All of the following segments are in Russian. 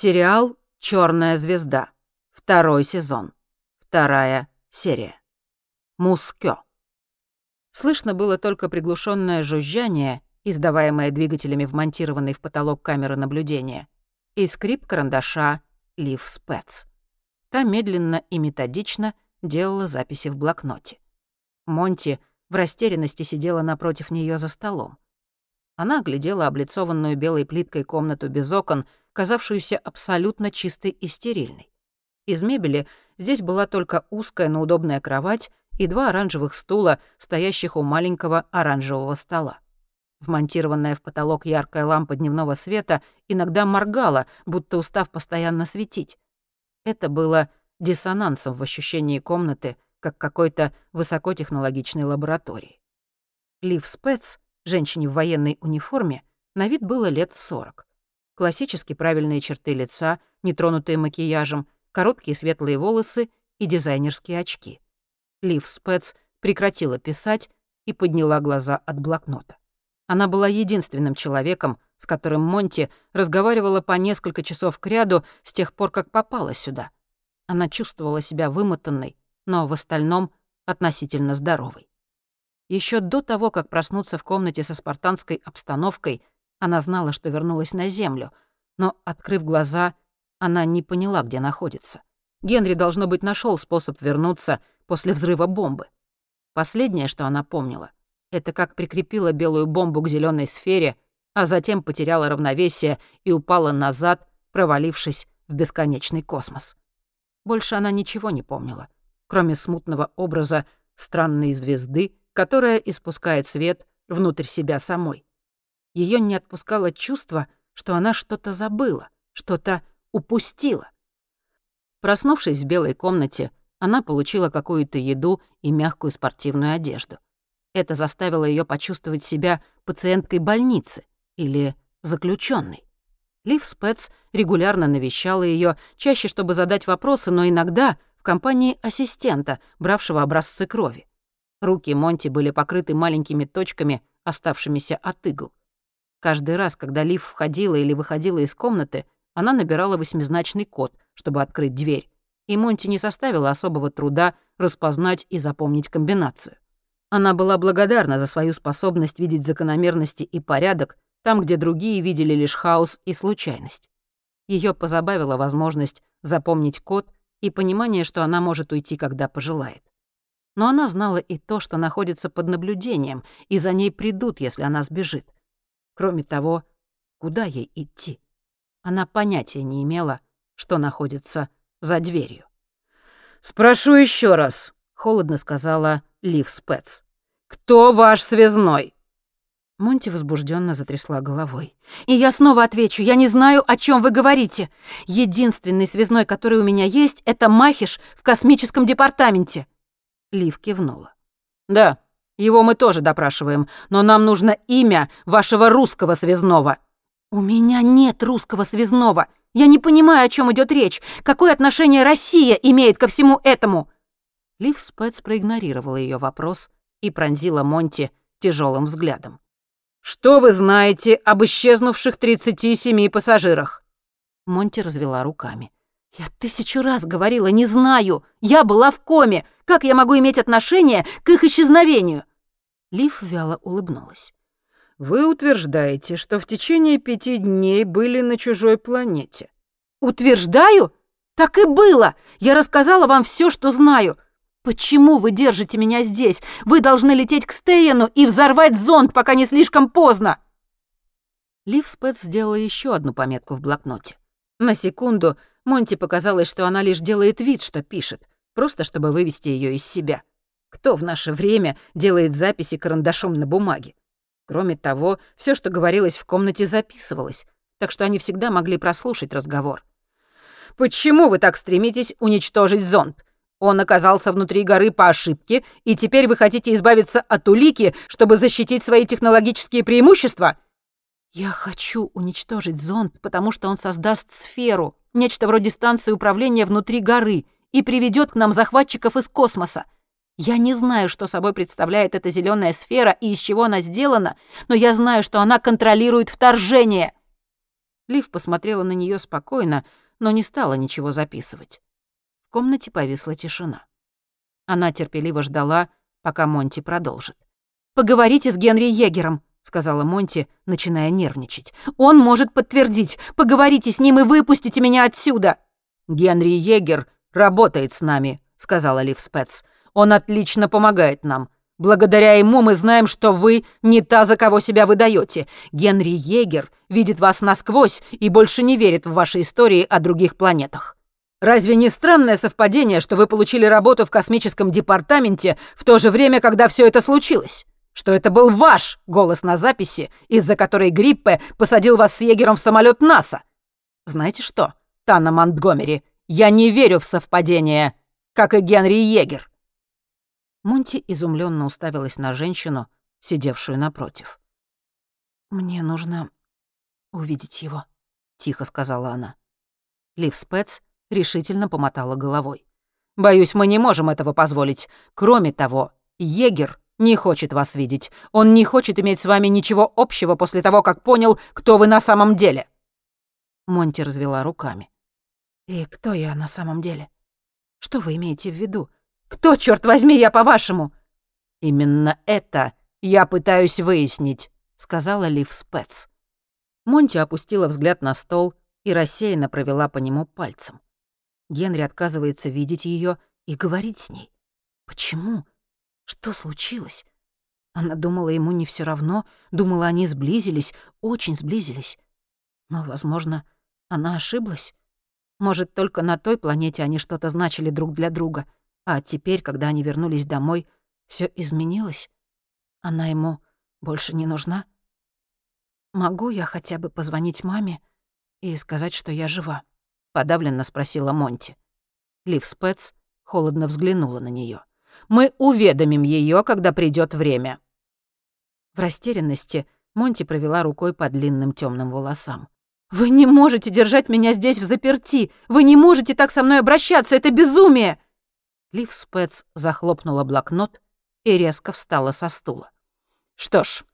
Сериал «Черная звезда». Второй сезон. Вторая серия. Мускё. Слышно было только приглушенное жужжание, издаваемое двигателями вмонтированной в потолок камеры наблюдения, и скрип карандаша Лив Спец. Та медленно и методично делала записи в блокноте. Монти в растерянности сидела напротив нее за столом. Она оглядела облицованную белой плиткой комнату без окон, казавшуюся абсолютно чистой и стерильной. Из мебели здесь была только узкая, но удобная кровать и два оранжевых стула, стоящих у маленького оранжевого стола. Вмонтированная в потолок яркая лампа дневного света иногда моргала, будто устав постоянно светить. Это было диссонансом в ощущении комнаты, как какой-то высокотехнологичной лаборатории. Лив Спец, женщине в военной униформе, на вид было лет сорок. Классически правильные черты лица, нетронутые макияжем, короткие светлые волосы и дизайнерские очки. Лив Спец прекратила писать и подняла глаза от блокнота. Она была единственным человеком, с которым Монти разговаривала по несколько часов кряду с тех пор, как попала сюда. Она чувствовала себя вымотанной, но в остальном относительно здоровой. Еще до того, как проснуться в комнате со спартанской обстановкой, она знала, что вернулась на Землю, но, открыв глаза, она не поняла, где находится. Генри, должно быть, нашел способ вернуться после взрыва бомбы. Последнее, что она помнила, это как прикрепила белую бомбу к зеленой сфере, а затем потеряла равновесие и упала назад, провалившись в бесконечный космос. Больше она ничего не помнила кроме смутного образа странной звезды, которая испускает свет внутрь себя самой. Ее не отпускало чувство, что она что-то забыла, что-то упустила. Проснувшись в белой комнате, она получила какую-то еду и мягкую спортивную одежду. Это заставило ее почувствовать себя пациенткой больницы или заключенной. Лив Спец регулярно навещала ее, чаще чтобы задать вопросы, но иногда в компании ассистента, бравшего образцы крови. Руки Монти были покрыты маленькими точками, оставшимися от игл. Каждый раз, когда Лив входила или выходила из комнаты, она набирала восьмизначный код, чтобы открыть дверь, и Монти не составило особого труда распознать и запомнить комбинацию. Она была благодарна за свою способность видеть закономерности и порядок там, где другие видели лишь хаос и случайность. Ее позабавила возможность запомнить код и понимание, что она может уйти, когда пожелает. Но она знала и то, что находится под наблюдением, и за ней придут, если она сбежит. Кроме того, куда ей идти? Она понятия не имела, что находится за дверью. «Спрошу еще раз», — холодно сказала Лив Спец. «Кто ваш связной?» Монти возбужденно затрясла головой. «И я снова отвечу, я не знаю, о чем вы говорите. Единственный связной, который у меня есть, это Махиш в космическом департаменте». Лив кивнула. «Да, его мы тоже допрашиваем, но нам нужно имя вашего русского связного». «У меня нет русского связного. Я не понимаю, о чем идет речь. Какое отношение Россия имеет ко всему этому?» Лив Спец проигнорировала ее вопрос и пронзила Монти тяжелым взглядом. «Что вы знаете об исчезнувших 37 пассажирах?» Монти развела руками. «Я тысячу раз говорила, не знаю. Я была в коме. Как я могу иметь отношение к их исчезновению?» Лив вяло улыбнулась. «Вы утверждаете, что в течение пяти дней были на чужой планете?» «Утверждаю? Так и было. Я рассказала вам все, что знаю. «Почему вы держите меня здесь? Вы должны лететь к Стейену и взорвать зонд, пока не слишком поздно!» Лив Спец сделала еще одну пометку в блокноте. На секунду Монти показалось, что она лишь делает вид, что пишет, просто чтобы вывести ее из себя. Кто в наше время делает записи карандашом на бумаге? Кроме того, все, что говорилось в комнате, записывалось, так что они всегда могли прослушать разговор. «Почему вы так стремитесь уничтожить зонд? Он оказался внутри горы по ошибке, и теперь вы хотите избавиться от улики, чтобы защитить свои технологические преимущества? Я хочу уничтожить зонд, потому что он создаст сферу, нечто вроде станции управления внутри горы, и приведет к нам захватчиков из космоса. Я не знаю, что собой представляет эта зеленая сфера и из чего она сделана, но я знаю, что она контролирует вторжение. Лив посмотрела на нее спокойно, но не стала ничего записывать. В комнате повисла тишина. Она терпеливо ждала, пока Монти продолжит. «Поговорите с Генри Егером», — сказала Монти, начиная нервничать. «Он может подтвердить. Поговорите с ним и выпустите меня отсюда». «Генри Егер работает с нами», — сказала Лив Спец. «Он отлично помогает нам. Благодаря ему мы знаем, что вы не та, за кого себя выдаете. Генри Егер видит вас насквозь и больше не верит в ваши истории о других планетах. Разве не странное совпадение, что вы получили работу в космическом департаменте в то же время, когда все это случилось? Что это был ваш голос на записи, из-за которой Гриппе посадил вас с егером в самолет НАСА? Знаете что, Тана Монтгомери, я не верю в совпадение, как и Генри Егер. Монти изумленно уставилась на женщину, сидевшую напротив. «Мне нужно увидеть его», — тихо сказала она. Лив Спец решительно помотала головой. «Боюсь, мы не можем этого позволить. Кроме того, егер не хочет вас видеть. Он не хочет иметь с вами ничего общего после того, как понял, кто вы на самом деле». Монти развела руками. «И кто я на самом деле? Что вы имеете в виду? Кто, черт возьми, я по-вашему?» «Именно это я пытаюсь выяснить», — сказала Лив Спец. Монти опустила взгляд на стол и рассеянно провела по нему пальцем. Генри отказывается видеть ее и говорить с ней. Почему? Что случилось? Она думала, ему не все равно, думала, они сблизились, очень сблизились. Но, возможно, она ошиблась. Может, только на той планете они что-то значили друг для друга — а теперь, когда они вернулись домой, все изменилось. Она ему больше не нужна. «Могу я хотя бы позвонить маме и сказать, что я жива?» — подавленно спросила Монти. Лив Спец холодно взглянула на нее. «Мы уведомим ее, когда придет время». В растерянности Монти провела рукой по длинным темным волосам. «Вы не можете держать меня здесь в заперти! Вы не можете так со мной обращаться! Это безумие!» Лив Спец захлопнула блокнот и резко встала со стула. «Что ж,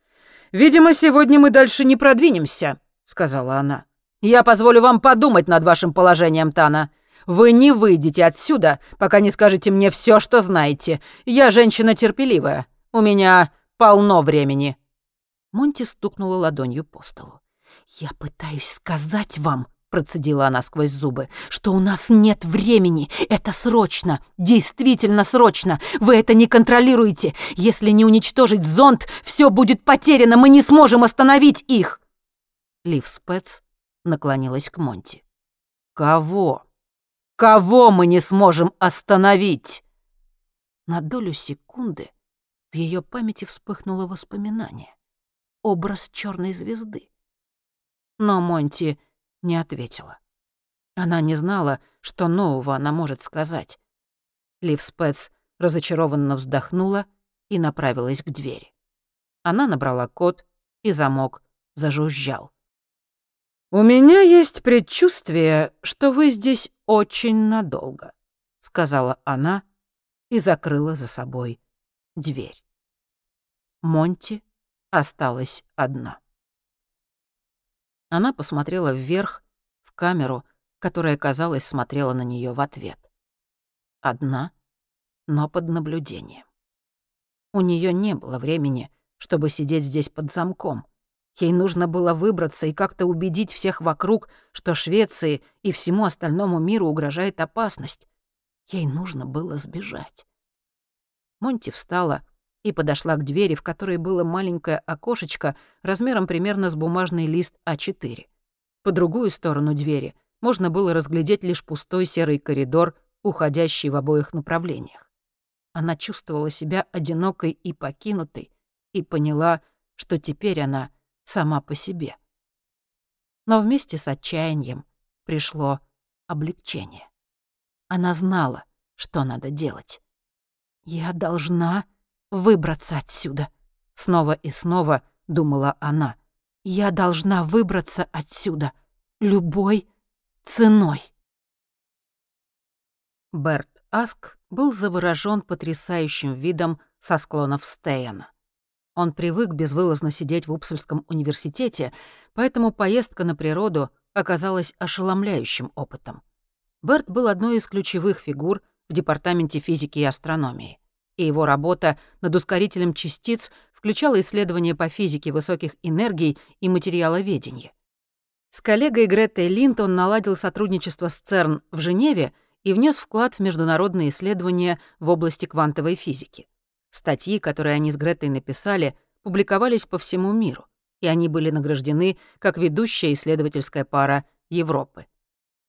видимо, сегодня мы дальше не продвинемся», — сказала она. «Я позволю вам подумать над вашим положением, Тана. Вы не выйдете отсюда, пока не скажете мне все, что знаете. Я женщина терпеливая. У меня полно времени». Монти стукнула ладонью по столу. «Я пытаюсь сказать вам, процедила она сквозь зубы, что у нас нет времени. Это срочно, действительно срочно. Вы это не контролируете. Если не уничтожить зонд, все будет потеряно, мы не сможем остановить их. Лив Спец наклонилась к Монти. Кого? Кого мы не сможем остановить? На долю секунды в ее памяти вспыхнуло воспоминание. Образ черной звезды. Но Монти не ответила. Она не знала, что нового она может сказать. Лив Спец разочарованно вздохнула и направилась к двери. Она набрала код, и замок зажужжал. «У меня есть предчувствие, что вы здесь очень надолго», — сказала она и закрыла за собой дверь. Монти осталась одна. Она посмотрела вверх, в камеру, которая, казалось, смотрела на нее в ответ. Одна, но под наблюдением. У нее не было времени, чтобы сидеть здесь под замком. Ей нужно было выбраться и как-то убедить всех вокруг, что Швеции и всему остальному миру угрожает опасность. Ей нужно было сбежать. Монти встала и подошла к двери, в которой было маленькое окошечко размером примерно с бумажный лист А4. По другую сторону двери можно было разглядеть лишь пустой серый коридор, уходящий в обоих направлениях. Она чувствовала себя одинокой и покинутой и поняла, что теперь она сама по себе. Но вместе с отчаянием пришло облегчение. Она знала, что надо делать. «Я должна выбраться отсюда. Снова и снова думала она. Я должна выбраться отсюда любой ценой. Берт Аск был заворожен потрясающим видом со склонов Стейна. Он привык безвылазно сидеть в Упсальском университете, поэтому поездка на природу оказалось ошеломляющим опытом. Берт был одной из ключевых фигур в Департаменте физики и астрономии, и его работа над ускорителем частиц включала исследования по физике высоких энергий и материаловедения. С коллегой Гретой Линд он наладил сотрудничество с ЦЕРН в Женеве и внес вклад в международные исследования в области квантовой физики. Статьи, которые они с Гретой написали, публиковались по всему миру, и они были награждены как ведущая исследовательская пара Европы.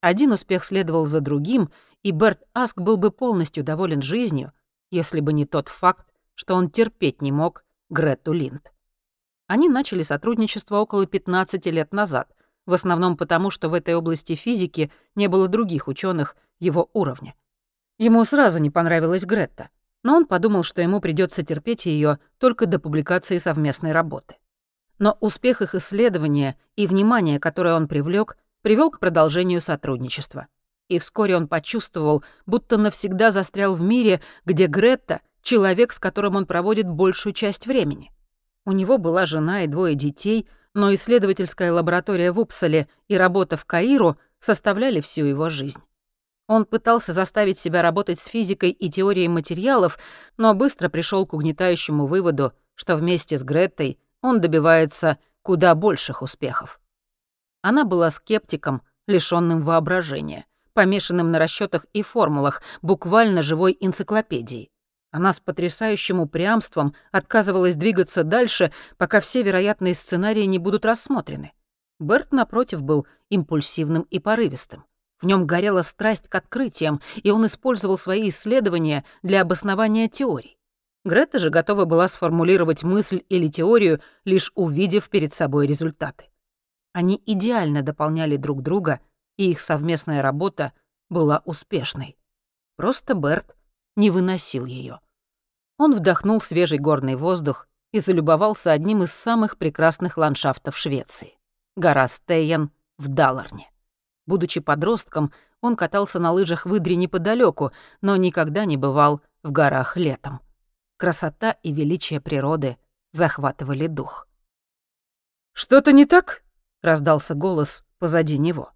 Один успех следовал за другим, и Берт Аск был бы полностью доволен жизнью, если бы не тот факт, что он терпеть не мог Грету Линд. Они начали сотрудничество около 15 лет назад, в основном потому, что в этой области физики не было других ученых его уровня. Ему сразу не понравилась Гретта, но он подумал, что ему придется терпеть ее только до публикации совместной работы. Но успех их исследования и внимание, которое он привлек, привел к продолжению сотрудничества. И вскоре он почувствовал, будто навсегда застрял в мире, где Гретта — человек, с которым он проводит большую часть времени. У него была жена и двое детей, но исследовательская лаборатория в Упсале и работа в Каиру составляли всю его жизнь. Он пытался заставить себя работать с физикой и теорией материалов, но быстро пришел к угнетающему выводу, что вместе с Греттой он добивается куда больших успехов. Она была скептиком, лишённым воображения, помешанным на расчётах и формулах, буквально живой энциклопедией. Она с потрясающим упрямством отказывалась двигаться дальше, пока все вероятные сценарии не будут рассмотрены. Берт, напротив, был импульсивным и порывистым. В нем горела страсть к открытиям, и он использовал свои исследования для обоснования теорий. Грета же готова была сформулировать мысль или теорию, лишь увидев перед собой результаты. Они идеально дополняли друг друга, и их совместная работа была успешной. Просто Берт не выносил ее. Он вдохнул свежий горный воздух и залюбовался одним из самых прекрасных ландшафтов Швеции — гора Стейен в Даларне. Будучи подростком, он катался на лыжах в Идре неподалеку, но никогда не бывал в горах летом. Красота и величие природы захватывали дух. «Что-то не так?» — раздался голос позади него.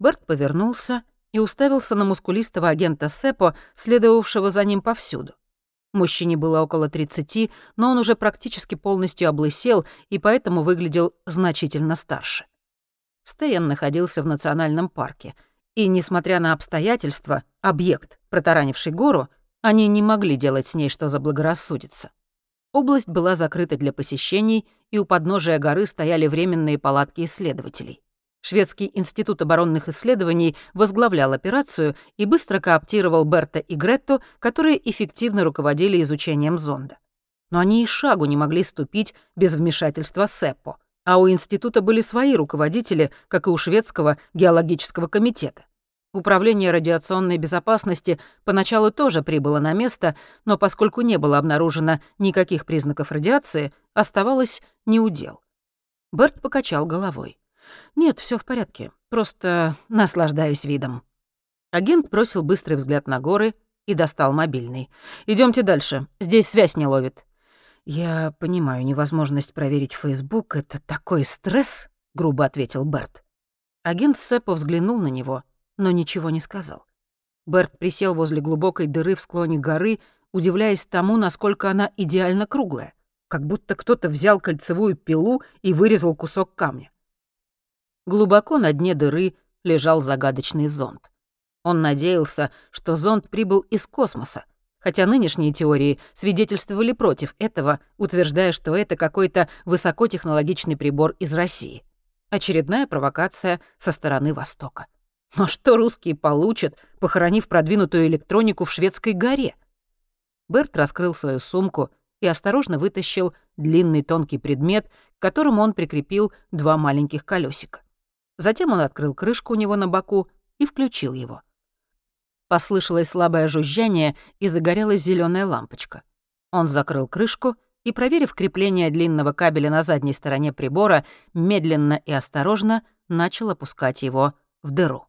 Берт повернулся и уставился на мускулистого агента Сепо, следовавшего за ним повсюду. Мужчине было около 30, но он уже практически полностью облысел и поэтому выглядел значительно старше. Стейн находился в национальном парке, и, несмотря на обстоятельства, объект, протаранивший гору, они не могли делать с ней что заблагорассудится. Область была закрыта для посещений, и у подножия горы стояли временные палатки исследователей. Шведский институт оборонных исследований возглавлял операцию и быстро кооптировал Берта и Гретту, которые эффективно руководили изучением зонда. Но они и шагу не могли ступить без вмешательства Сеппо — а у института были свои руководители, как и у шведского геологического комитета. Управление радиационной безопасности поначалу тоже прибыло на место, но поскольку не было обнаружено никаких признаков радиации, оставалось неудел. Берт покачал головой. «Нет, все в порядке. Просто наслаждаюсь видом». Агент бросил быстрый взгляд на горы и достал мобильный. Идемте дальше. Здесь связь не ловит». «Я понимаю, невозможность проверить Фейсбук — это такой стресс», — грубо ответил Берт. Агент Сеппо взглянул на него, но ничего не сказал. Берт присел возле глубокой дыры в склоне горы, удивляясь тому, насколько она идеально круглая, как будто кто-то взял кольцевую пилу и вырезал кусок камня. Глубоко на дне дыры лежал загадочный зонд. Он надеялся, что зонд прибыл из космоса, хотя нынешние теории свидетельствовали против этого, утверждая, что это какой-то высокотехнологичный прибор из России. Очередная провокация со стороны Востока. Но что русские получат, похоронив продвинутую электронику в шведской горе? Берт раскрыл свою сумку и осторожно вытащил длинный тонкий предмет, к которому он прикрепил два маленьких колесика. Затем он открыл крышку у него на боку и включил его. Послышалось слабое жужжание, и загорелась зеленая лампочка. Он закрыл крышку и, проверив крепление длинного кабеля на задней стороне прибора, медленно и осторожно начал опускать его в дыру.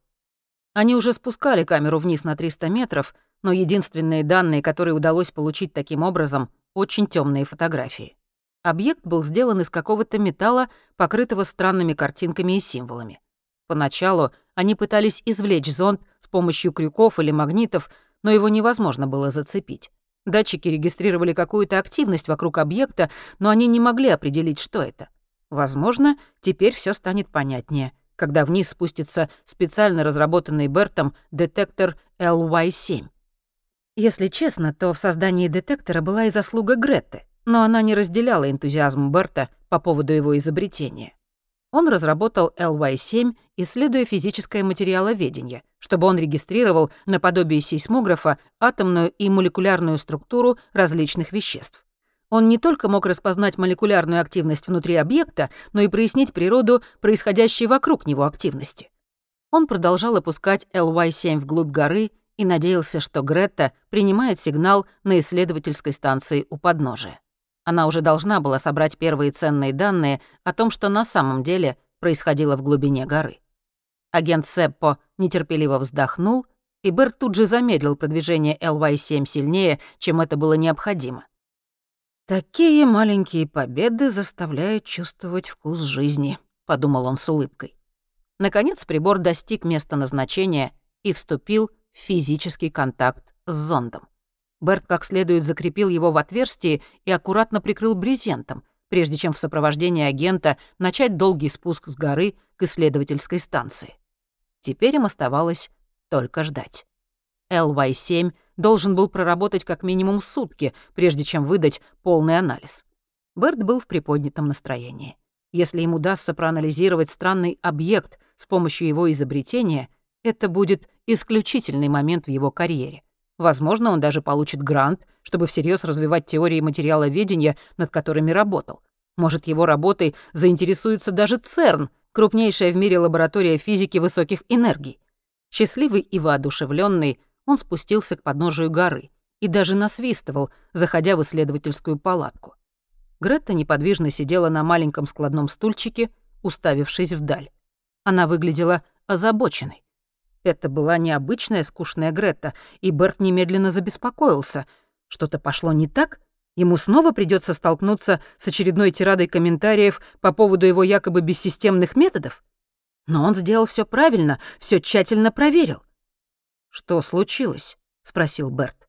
Они уже спускали камеру вниз на 300 метров, но единственные данные, которые удалось получить таким образом, очень темные фотографии. Объект был сделан из какого-то металла, покрытого странными картинками и символами. Поначалу они пытались извлечь зонд с помощью крюков или магнитов, но его невозможно было зацепить. Датчики регистрировали какую-то активность вокруг объекта, но они не могли определить, что это. Возможно, теперь все станет понятнее, когда вниз спустится специально разработанный Бертом детектор LY-7. Если честно, то в создании детектора была и заслуга Гретты, но она не разделяла энтузиазм Берта по поводу его изобретения. Он разработал LY-7, исследуя физическое материаловедение, чтобы он регистрировал наподобие сейсмографа атомную и молекулярную структуру различных веществ. Он не только мог распознать молекулярную активность внутри объекта, но и прояснить природу происходящей вокруг него активности. Он продолжал опускать LY-7 вглубь горы и надеялся, что Гретта принимает сигнал на исследовательской станции у подножия. Она уже должна была собрать первые ценные данные о том, что на самом деле происходило в глубине горы. Агент Сеппо нетерпеливо вздохнул, и Берт тут же замедлил продвижение ЛВ-7 сильнее, чем это было необходимо. «Такие маленькие победы заставляют чувствовать вкус жизни», — подумал он с улыбкой. Наконец прибор достиг места назначения и вступил в физический контакт с зондом. Берт как следует закрепил его в отверстии и аккуратно прикрыл брезентом, прежде чем в сопровождении агента начать долгий спуск с горы к исследовательской станции. Теперь им оставалось только ждать. LY-7 должен был проработать как минимум сутки, прежде чем выдать полный анализ. Берт был в приподнятом настроении. Если им удастся проанализировать странный объект с помощью его изобретения, это будет исключительный момент в его карьере. Возможно, он даже получит грант, чтобы всерьез развивать теории материаловедения, над которыми работал. Может, его работой заинтересуется даже ЦЕРН, крупнейшая в мире лаборатория физики высоких энергий. Счастливый и воодушевленный, он спустился к подножию горы и даже насвистывал, заходя в исследовательскую палатку. Гретта неподвижно сидела на маленьком складном стульчике, уставившись вдаль. Она выглядела озабоченной. Это была необычная скучная Гретта, и Берт немедленно забеспокоился. Что-то пошло не так? Ему снова придется столкнуться с очередной тирадой комментариев по поводу его якобы бессистемных методов? Но он сделал все правильно, все тщательно проверил. «Что случилось?» — спросил Берт.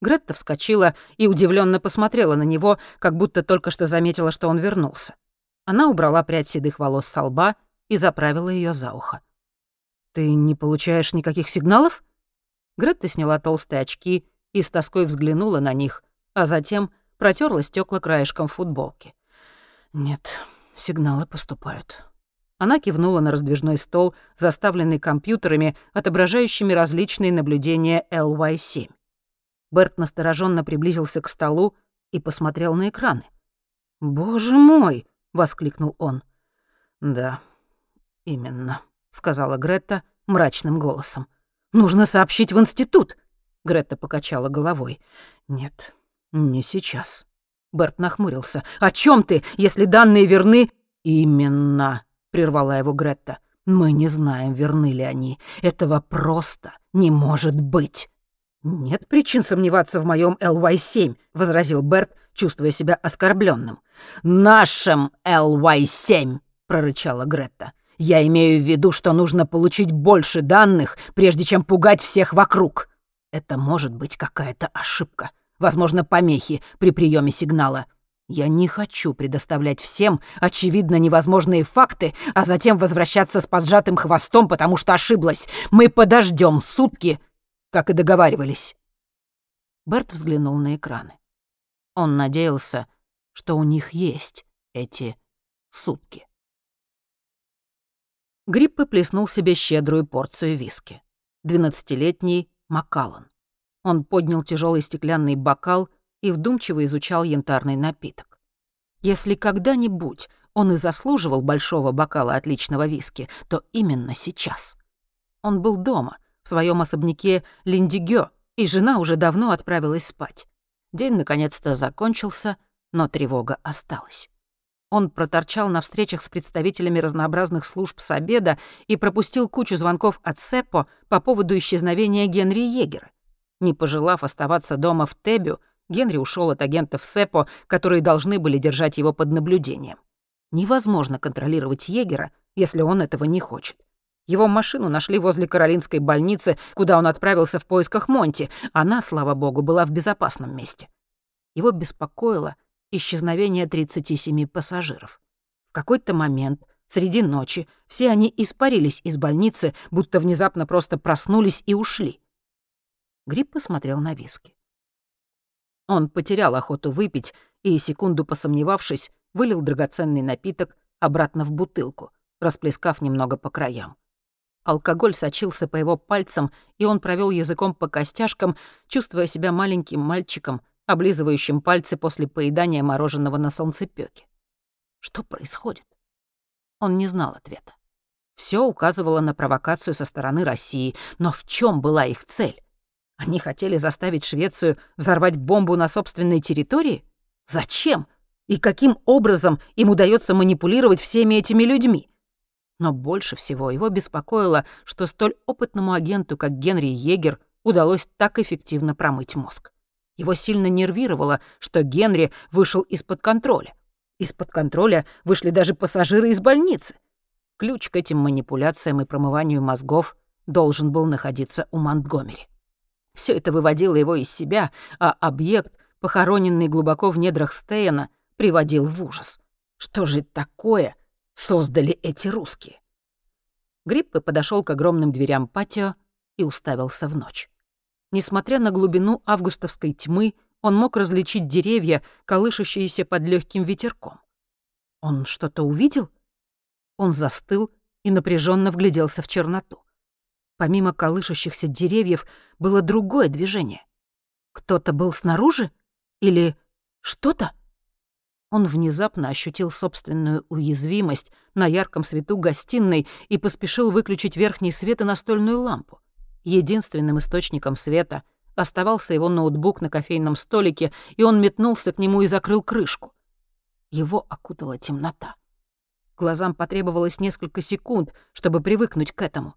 Гретта вскочила и удивленно посмотрела на него, как будто только что заметила, что он вернулся. Она убрала прядь седых волос со лба и заправила ее за ухо. «Ты не получаешь никаких сигналов?» Гретта сняла толстые очки и с тоской взглянула на них, а затем протерла стекла краешком футболки. «Нет, сигналы поступают». Она кивнула на раздвижной стол, заставленный компьютерами, отображающими различные наблюдения LY-7. Берт настороженно приблизился к столу и посмотрел на экраны. «Боже мой!» — воскликнул он. «Да, именно», — сказала Гретта мрачным голосом. «Нужно сообщить в институт!» Гретта покачала головой. «Нет, не сейчас». Берт нахмурился. «О чем ты, если данные верны?» «Именно», — прервала его Гретта. «Мы не знаем, верны ли они. Этого просто не может быть». «Нет причин сомневаться в моем ЛY-7», — возразил Берт, чувствуя себя оскорбленным. «Нашем ЛY-7», — прорычала Гретта. Я имею в виду, что нужно получить больше данных, прежде чем пугать всех вокруг. Это может быть какая-то ошибка. Возможно, помехи при приеме сигнала. Я не хочу предоставлять всем очевидно невозможные факты, а затем возвращаться с поджатым хвостом, потому что ошиблась. Мы подождем сутки, как и договаривались. Берт взглянул на экраны. Он надеялся, что у них есть эти сутки. Гриппы плеснул себе щедрую порцию виски. Двенадцатилетний Макаллан. Он поднял тяжелый стеклянный бокал и вдумчиво изучал янтарный напиток. Если когда-нибудь он и заслуживал большого бокала отличного виски, то именно сейчас. Он был дома, в своем особняке Линдигё, и жена уже давно отправилась спать. День наконец-то закончился, но тревога осталась. Он проторчал на встречах с представителями разнообразных служб с обеда и пропустил кучу звонков от Сеппо по поводу исчезновения Генри Егера. Не пожелав оставаться дома в Тебю, Генри ушел от агентов Сеппо, которые должны были держать его под наблюдением. Невозможно контролировать Егера, если он этого не хочет. Его машину нашли возле Каролинской больницы, куда он отправился в поисках Монти. Она, слава богу, была в безопасном месте. Его беспокоило исчезновение 37 пассажиров. В какой-то момент, среди ночи, все они испарились из больницы, будто внезапно просто проснулись и ушли. Гриб посмотрел на виски. Он потерял охоту выпить и, секунду посомневавшись, вылил драгоценный напиток обратно в бутылку, расплескав немного по краям. Алкоголь сочился по его пальцам, и он провел языком по костяшкам, чувствуя себя маленьким мальчиком, облизывающим пальцы после поедания мороженого на солнцепёке. Что происходит? Он не знал ответа. Все указывало на провокацию со стороны России, но в чем была их цель? Они хотели заставить Швецию взорвать бомбу на собственной территории? Зачем? И каким образом им удается манипулировать всеми этими людьми? Но больше всего его беспокоило, что столь опытному агенту, как Генри Егер, удалось так эффективно промыть мозг. Его сильно нервировало, что Генри вышел из-под контроля. Из-под контроля вышли даже пассажиры из больницы. Ключ к этим манипуляциям и промыванию мозгов должен был находиться у Монтгомери. Все это выводило его из себя, а объект, похороненный глубоко в недрах Стейна, приводил в ужас. Что же такое создали эти русские. Гриппе подошел к огромным дверям патио и уставился в ночь. Несмотря на глубину августовской тьмы, он мог различить деревья, колышущиеся под легким ветерком. Он что-то увидел? Он застыл и напряженно вгляделся в черноту. Помимо колышущихся деревьев было другое движение. Кто-то был снаружи? Или что-то? Он внезапно ощутил собственную уязвимость на ярком свету гостиной и поспешил выключить верхний свет и настольную лампу. Единственным источником света оставался его ноутбук на кофейном столике, и он метнулся к нему и закрыл крышку. Его окутала темнота. Глазам потребовалось несколько секунд, чтобы привыкнуть к этому.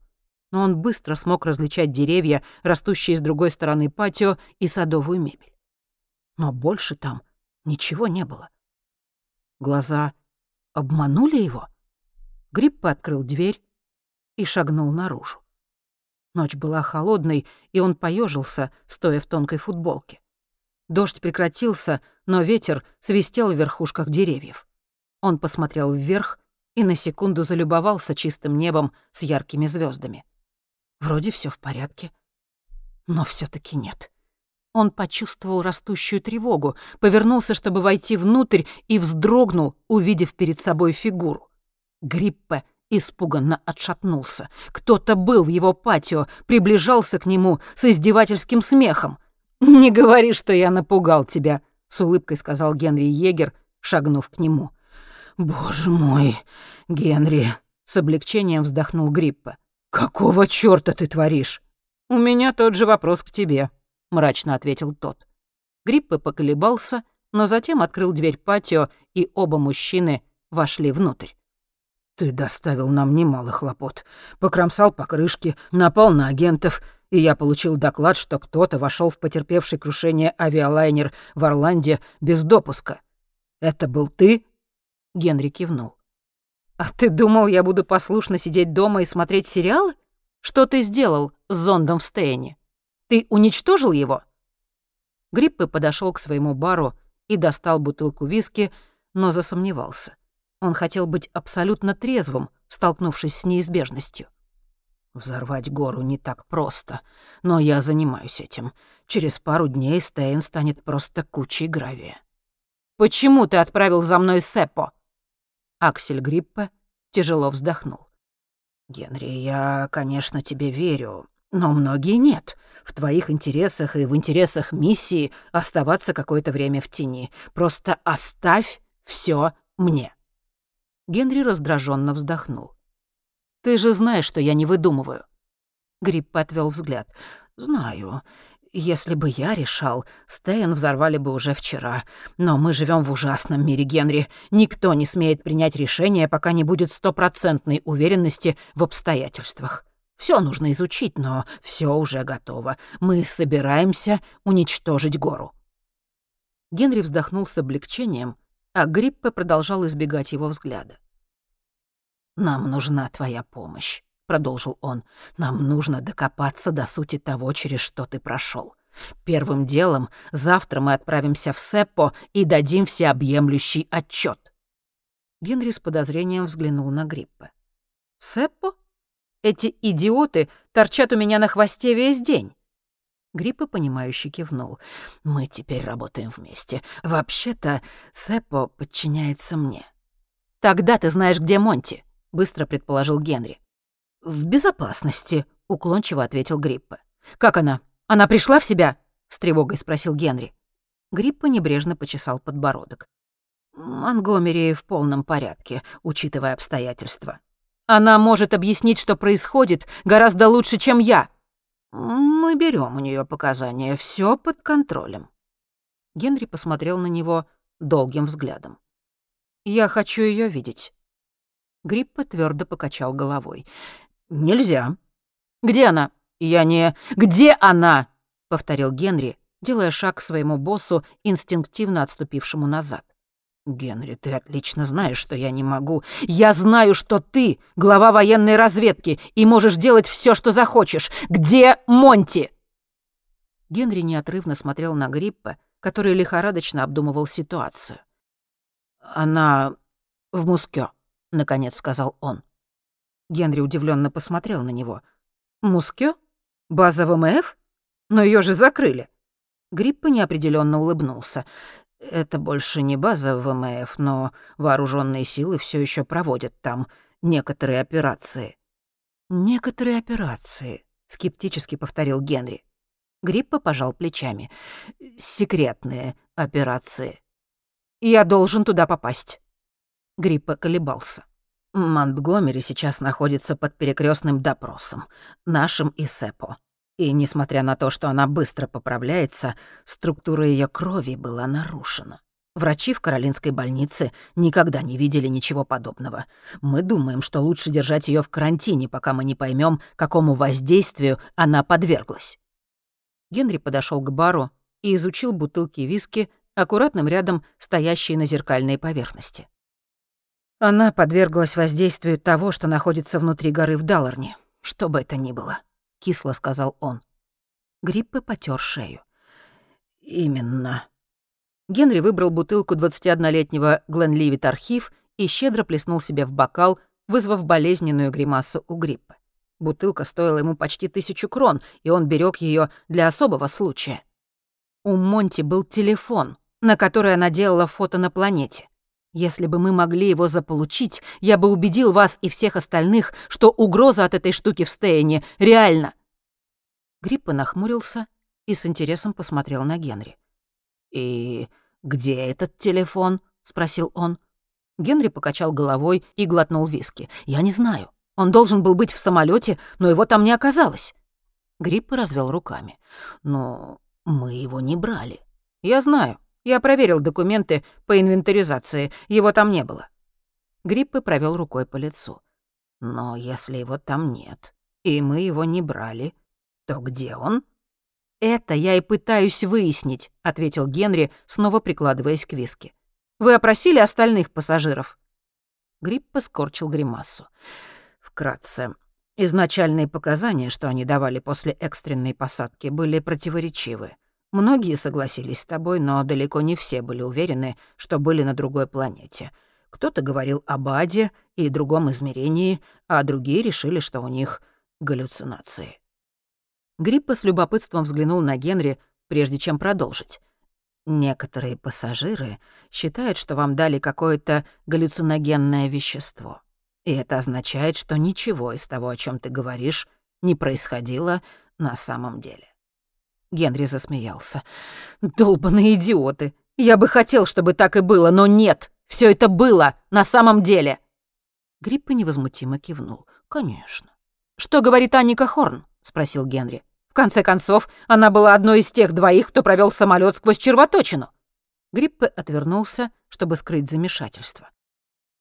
Но он быстро смог различать деревья, растущие с другой стороны патио, и садовую мебель. Но больше там ничего не было. Глаза обманули его? Гриппа открыл дверь и шагнул наружу. Ночь была холодной, и он поежился, стоя в тонкой футболке. Дождь прекратился, но ветер свистел в верхушках деревьев. Он посмотрел вверх и на секунду залюбовался чистым небом с яркими звездами. Вроде все в порядке, но все таки нет. Он почувствовал растущую тревогу, повернулся, чтобы войти внутрь, и вздрогнул, увидев перед собой фигуру. Гриппе испуганно отшатнулся. Кто-то был в его патио, приближался к нему с издевательским смехом. «Не говори, что я напугал тебя», — с улыбкой сказал Генри Егер, шагнув к нему. «Боже мой, Генри!» — с облегчением вздохнул Гриппе. «Какого чёрта ты творишь?» «У меня тот же вопрос к тебе», мрачно ответил тот. Гриппе поколебался, но затем открыл дверь патио, и оба мужчины вошли внутрь. «Ты доставил нам немало хлопот. Покромсал покрышки, напал на агентов, и я получил доклад, что кто-то вошел в потерпевший крушение авиалайнер в Орланде без допуска. Это был ты?» Генри кивнул. «А ты думал, я буду послушно сидеть дома и смотреть сериалы? Что ты сделал с зондом в Стейне?» Ты уничтожил его?» Гриппе подошел к своему бару и достал бутылку виски, но засомневался. Он хотел быть абсолютно трезвым, столкнувшись с неизбежностью. «Взорвать гору не так просто, но я занимаюсь этим. Через пару дней Стейн станет просто кучей гравия». «Почему ты отправил за мной Сеппо?» Аксель Гриппе тяжело вздохнул. «Генри, я, конечно, тебе верю, но многие нет. В твоих интересах и в интересах миссии оставаться какое-то время в тени. Просто оставь все мне». Генри раздраженно вздохнул. «Ты же знаешь, что я не выдумываю». Грипп отвел взгляд. «Знаю. Если бы я решал, Стейн взорвали бы уже вчера. Но мы живем в ужасном мире, Генри. Никто не смеет принять решение, пока не будет стопроцентной уверенности в обстоятельствах. Все нужно изучить, но все уже готово. Мы собираемся уничтожить гору». Генри вздохнул с облегчением, а Гриппе продолжал избегать его взгляда. «Нам нужна твоя помощь», — продолжил он, — «нам нужно докопаться до сути того, через что ты прошел. Первым делом завтра мы отправимся в Сеппо и дадим всеобъемлющий отчет. Генри с подозрением взглянул на Гриппа. «Сеппо? Эти идиоты торчат у меня на хвосте весь день». Гриппа, понимающе кивнул. «Мы теперь работаем вместе. Вообще-то Сеппо подчиняется мне». «Тогда ты знаешь, где Монти», — быстро предположил Генри. «В безопасности», — уклончиво ответил Гриппа. «Как она? Она пришла в себя?» — с тревогой спросил Генри. Гриппа небрежно почесал подбородок. «Монгомери в полном порядке, учитывая обстоятельства. Она может объяснить, что происходит, гораздо лучше, чем я. Мы берем у нее показания, все под контролем». Генри посмотрел на него долгим взглядом. «Я хочу ее видеть». Гриппа твердо покачал головой. «Нельзя». «Где она?» «Я не... Где она?» — повторил Генри, делая шаг к своему боссу, инстинктивно отступившему назад. «Генри, ты отлично знаешь, что я не могу. Я знаю, что ты глава военной разведки и можешь делать все, что захочешь. Где Монти?» Генри неотрывно смотрел на Гриппа, который лихорадочно обдумывал ситуацию. «Она в Мускё», — наконец сказал он. Генри удивленно посмотрел на него. «Мускё? База ВМФ? Но ее же закрыли». Гриппа неопределенно улыбнулся. Это больше не база ВМФ, но вооруженные силы все еще проводят там некоторые операции. Некоторые операции, скептически повторил Генри. Гриппа пожал плечами. Секретные операции. Я должен туда попасть. Гриппа колебался. Монтгомери сейчас находится под перекрестным допросом, нашим и Сепо. И несмотря на то, что она быстро поправляется, структура ее крови была нарушена. Врачи в Каролинской больнице никогда не видели ничего подобного. Мы думаем, что лучше держать ее в карантине, пока мы не поймем, какому воздействию она подверглась. Генри подошел к бару и изучил бутылки виски, аккуратным рядом стоящие на зеркальной поверхности. Она подверглась воздействию того, что находится внутри горы в Далларне, что бы это ни было кисло сказал он. Гриппе потер шею. Именно. Генри выбрал бутылку 21-летнего Гленливит архив и щедро плеснул себе в бокал, вызвав болезненную гримасу у Гриппа. Бутылка стоила ему почти тысячу крон, и он берег ее для особого случая. У Монти был телефон, на который она делала фото на планете. Если бы мы могли его заполучить, я бы убедил вас и всех остальных, что угроза от этой штуки в Стейне реальна». Гриппа нахмурился и с интересом посмотрел на Генри. «И где этот телефон?» — спросил он. Генри покачал головой и глотнул виски. «Я не знаю. Он должен был быть в самолете, но его там не оказалось». Гриппа развел руками. «Но мы его не брали». «Я знаю. Я проверил документы по инвентаризации, его там не было». Гриппы провел рукой по лицу. «Но если его там нет, и мы его не брали, то где он?» «Это я и пытаюсь выяснить», — ответил Генри, снова прикладываясь к виске. «Вы опросили остальных пассажиров?» Гриппа скорчил гримасу. «Вкратце, изначальные показания, что они давали после экстренной посадки, были противоречивы. Многие согласились с тобой, но далеко не все были уверены, что были на другой планете. Кто-то говорил об аде и другом измерении, а другие решили, что у них галлюцинации. Гриппа с любопытством взглянул на Генри, прежде чем продолжить. Некоторые пассажиры считают, что вам дали какое-то галлюциногенное вещество. И это означает, что ничего из того, о чем ты говоришь, не происходило на самом деле. Генри засмеялся. «Долбаные идиоты! Я бы хотел, чтобы так и было, но нет! Все это было на самом деле!» Гриппа невозмутимо кивнул. «Конечно». «Что говорит Анника Хорн?» — спросил Генри. «В конце концов, она была одной из тех двоих, кто провел самолет сквозь червоточину». Гриппе отвернулся, чтобы скрыть замешательство.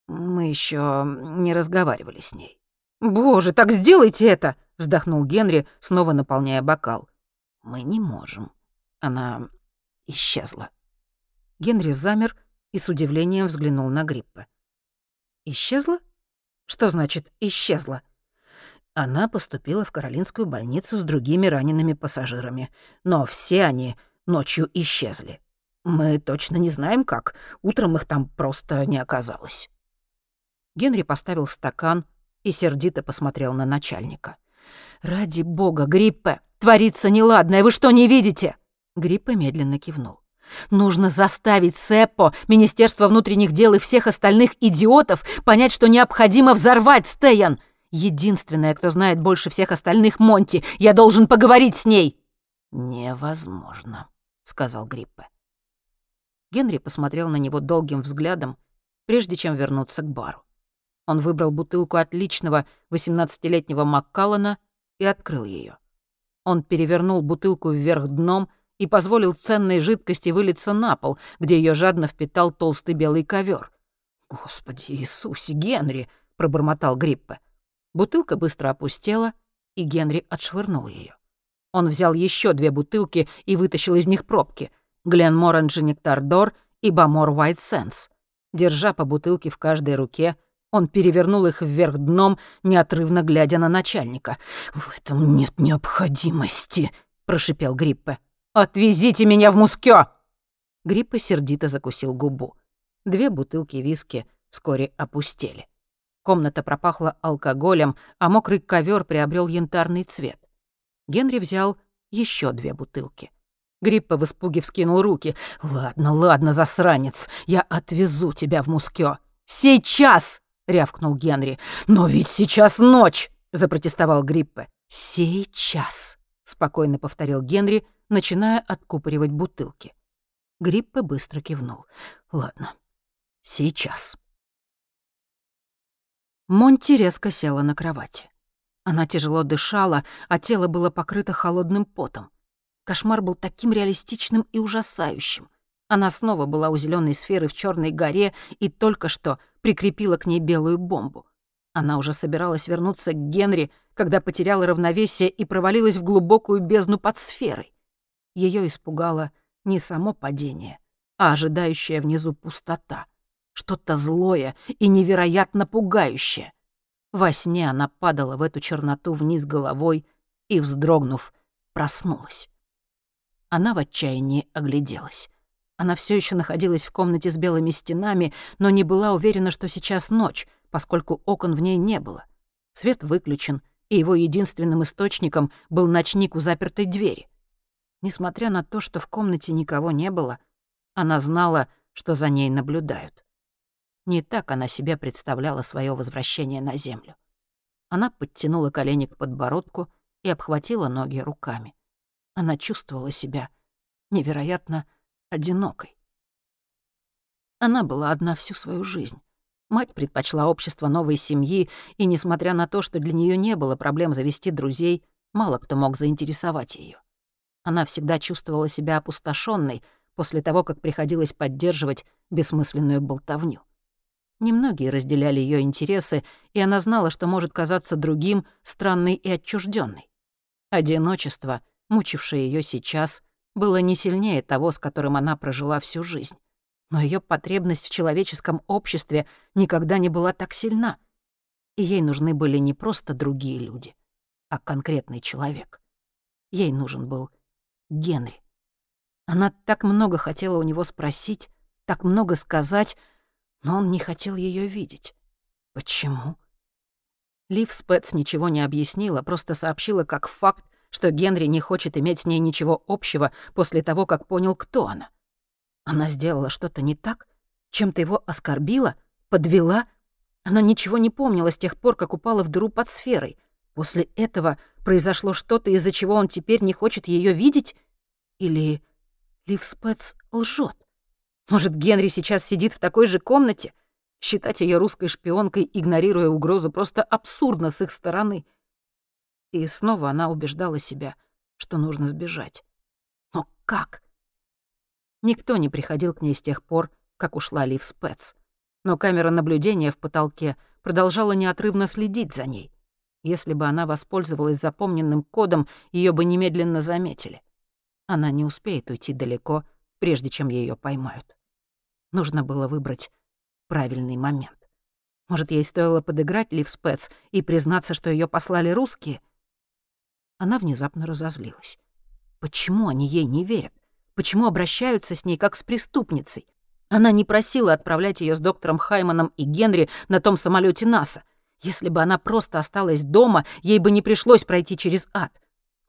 «Мы еще не разговаривали с ней». «Боже, так сделайте это!» — вздохнул Генри, снова наполняя бокал. Мы не можем. Она исчезла. Генри замер и с удивлением взглянул на Гриппа. Исчезла? Что значит исчезла? Она поступила в Каролинскую больницу с другими ранеными пассажирами, но все они ночью исчезли. Мы точно не знаем, как. Утром их там просто не оказалось. Генри поставил стакан и сердито посмотрел на начальника. «Ради бога, Гриппе! Творится неладное, вы что, не видите?» Гриппе медленно кивнул. «Нужно заставить Сеппо, Министерство внутренних дел и всех остальных идиотов понять, что необходимо взорвать Стеян. Единственная, кто знает больше всех остальных, Монти. Я должен поговорить с ней». «Невозможно», — сказал Гриппе. Генри посмотрел на него долгим взглядом, прежде чем вернуться к бару. Он выбрал бутылку отличного 18-летнего Маккаллана и открыл ее. Он перевернул бутылку вверх дном и позволил ценной жидкости вылиться на пол, где ее жадно впитал толстый белый ковер. «Господи Иисусе, Генри!» — пробормотал Гриппе. Бутылка быстро опустела, и Генри отшвырнул ее. Он взял еще две бутылки и вытащил из них пробки — Гленмор Нектар Дор и Бамор White Sense. Держа по бутылке в каждой руке, он перевернул их вверх дном, неотрывно глядя на начальника. «В этом нет необходимости», — прошипел Гриппе. «Отвезите меня в Мускё!» Гриппе сердито закусил губу. Две бутылки виски вскоре опустели. Комната пропахла алкоголем, а мокрый ковер приобрел янтарный цвет. Генри взял еще две бутылки. Гриппа в испуге вскинул руки. «Ладно, ладно, засранец, я отвезу тебя в Мускё». «Сейчас!» — рявкнул Генри. «Но ведь сейчас ночь!» — запротестовал Гриппе. «Сейчас!» — спокойно повторил Генри, начиная откупоривать бутылки. Гриппе быстро кивнул. «Ладно, сейчас». Монти резко села на кровати. Она тяжело дышала, а тело было покрыто холодным потом. Кошмар был таким реалистичным и ужасающим. Она снова была у зеленой сферы в Черной горе и только что прикрепила к ней белую бомбу. Она уже собиралась вернуться к Генри, когда потеряла равновесие и провалилась в глубокую бездну под сферой. Ее испугало не само падение, а ожидающая внизу пустота. Что-то злое и невероятно пугающее. Во сне она падала в эту черноту вниз головой и, вздрогнув, проснулась. Она в отчаянии огляделась. Она все еще находилась в комнате с белыми стенами, но не была уверена, что сейчас ночь, поскольку окон в ней не было. Свет выключен, и его единственным источником был ночник у запертой двери. Несмотря на то, что в комнате никого не было, она знала, что за ней наблюдают. Не так она себе представляла свое возвращение на землю. Она подтянула колени к подбородку и обхватила ноги руками. Она чувствовала себя невероятно одинокой. Она была одна всю свою жизнь. Мать предпочла общество новой семьи, и, несмотря на то, что для нее не было проблем завести друзей, мало кто мог заинтересовать ее. Она всегда чувствовала себя опустошенной после того, как приходилось поддерживать бессмысленную болтовню. Немногие разделяли ее интересы, и она знала, что может казаться другим, странной и отчужденной. Одиночество — мучившее ее сейчас, было не сильнее того, с которым она прожила всю жизнь. Но ее потребность в человеческом обществе никогда не была так сильна. И ей нужны были не просто другие люди, а конкретный человек. Ей нужен был Генри. Она так много хотела у него спросить, так много сказать, но он не хотел ее видеть. Почему? Лив Спец ничего не объяснила, просто сообщила как факт, что Генри не хочет иметь с ней ничего общего после того, как понял, кто она. Она сделала что-то не так? Чем-то его оскорбила? Подвела? Она ничего не помнила с тех пор, как упала в дыру под сферой. После этого произошло что-то, из-за чего он теперь не хочет ее видеть? Или Лив лжет? Может, Генри сейчас сидит в такой же комнате? Считать ее русской шпионкой, игнорируя угрозу, просто абсурдно с их стороны — и снова она убеждала себя, что нужно сбежать. Но как? Никто не приходил к ней с тех пор, как ушла Лив Спец. Но камера наблюдения в потолке продолжала неотрывно следить за ней. Если бы она воспользовалась запомненным кодом, ее бы немедленно заметили. Она не успеет уйти далеко, прежде чем ее поймают. Нужно было выбрать правильный момент. Может, ей стоило подыграть Лив Спец и признаться, что ее послали русские? Она внезапно разозлилась. Почему они ей не верят? Почему обращаются с ней как с преступницей? Она не просила отправлять ее с доктором Хайманом и Генри на том самолете НАСА. Если бы она просто осталась дома, ей бы не пришлось пройти через ад.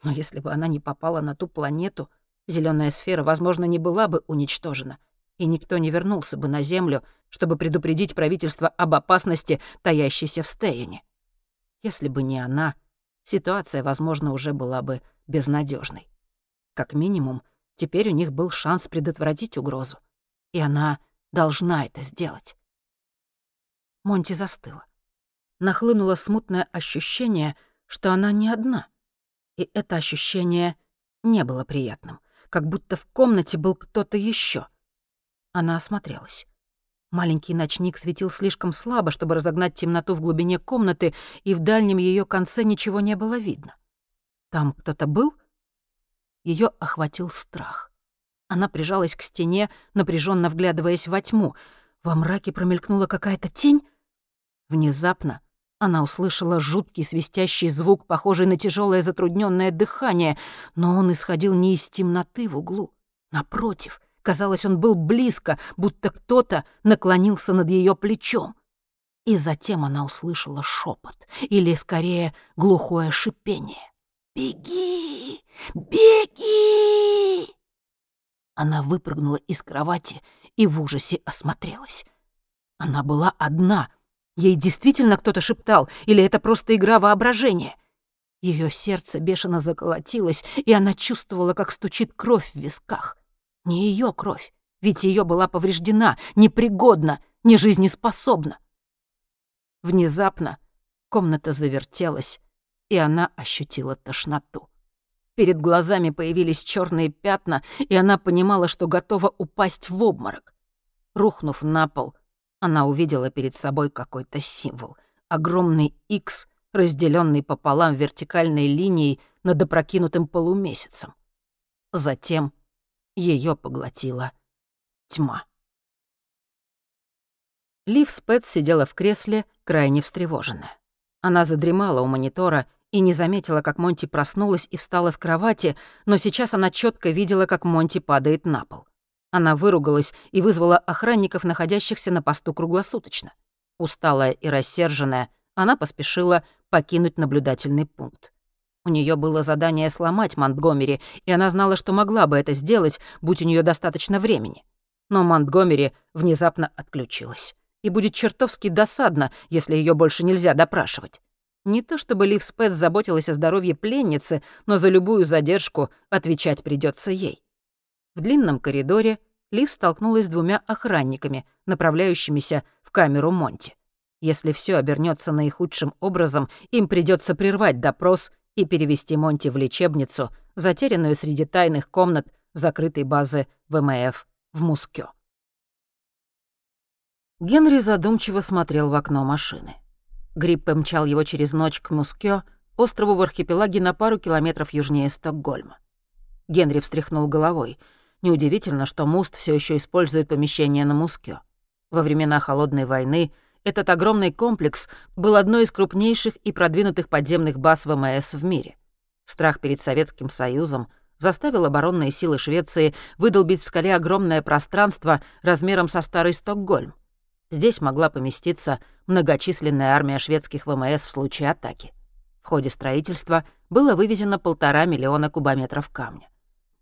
Но если бы она не попала на ту планету, зеленая сфера, возможно, не была бы уничтожена, и никто не вернулся бы на Землю, чтобы предупредить правительство об опасности, таящейся в Стейне. Если бы не она, ситуация, возможно, уже была бы безнадежной. Как минимум, теперь у них был шанс предотвратить угрозу. И она должна это сделать. Монти застыла нахлынуло смутное ощущение, что она не одна. И это ощущение не было приятным, как будто в комнате был кто-то еще. Она осмотрелась. Маленький ночник светил слишком слабо, чтобы разогнать темноту в глубине комнаты, и в дальнем ее конце ничего не было видно. Там кто-то был? Ее охватил страх. Она прижалась к стене, напряженно вглядываясь во тьму. Во мраке промелькнула какая-то тень. Внезапно она услышала жуткий свистящий звук, похожий на тяжелое затрудненное дыхание, но он исходил не из темноты в углу. Напротив, казалось, он был близко, будто кто-то наклонился над ее плечом. И затем она услышала шепот, или, скорее, глухое шипение. «Беги! Беги!» Она выпрыгнула из кровати и в ужасе осмотрелась. Она была одна — Ей действительно кто-то шептал, или это просто игра воображения? Ее сердце бешено заколотилось, и она чувствовала, как стучит кровь в висках. Не ее кровь, ведь ее была повреждена, непригодна, не жизнеспособна. Внезапно комната завертелась, и она ощутила тошноту. Перед глазами появились черные пятна, и она понимала, что готова упасть в обморок. Рухнув на пол, она увидела перед собой какой-то символ. Огромный X, разделенный пополам вертикальной линией над опрокинутым полумесяцем. Затем ее поглотила тьма. Лив Спец сидела в кресле, крайне встревоженная. Она задремала у монитора и не заметила, как Монти проснулась и встала с кровати, но сейчас она четко видела, как Монти падает на пол. Она выругалась и вызвала охранников, находящихся на посту круглосуточно. Усталая и рассерженная, она поспешила покинуть наблюдательный пункт. У нее было задание сломать Монтгомери, и она знала, что могла бы это сделать, будь у нее достаточно времени. Но Монтгомери внезапно отключилась. И будет чертовски досадно, если ее больше нельзя допрашивать. Не то чтобы Лив Спэт заботилась о здоровье пленницы, но за любую задержку отвечать придется ей. В длинном коридоре Лив столкнулась с двумя охранниками, направляющимися в камеру Монти. Если все обернется наихудшим образом, им придется прервать допрос и перевести Монти в лечебницу, затерянную среди тайных комнат закрытой базы ВМФ в Мускё. Генри задумчиво смотрел в окно машины. Грипп помчал его через ночь к Мускё, острову в архипелаге на пару километров южнее Стокгольма. Генри встряхнул головой — Неудивительно, что Муст все еще использует помещение на Мускё. Во времена Холодной войны этот огромный комплекс был одной из крупнейших и продвинутых подземных баз ВМС в мире. Страх перед Советским Союзом заставил оборонные силы Швеции выдолбить в скале огромное пространство размером со старый Стокгольм. Здесь могла поместиться многочисленная армия шведских ВМС в случае атаки. В ходе строительства было вывезено полтора миллиона кубометров камня.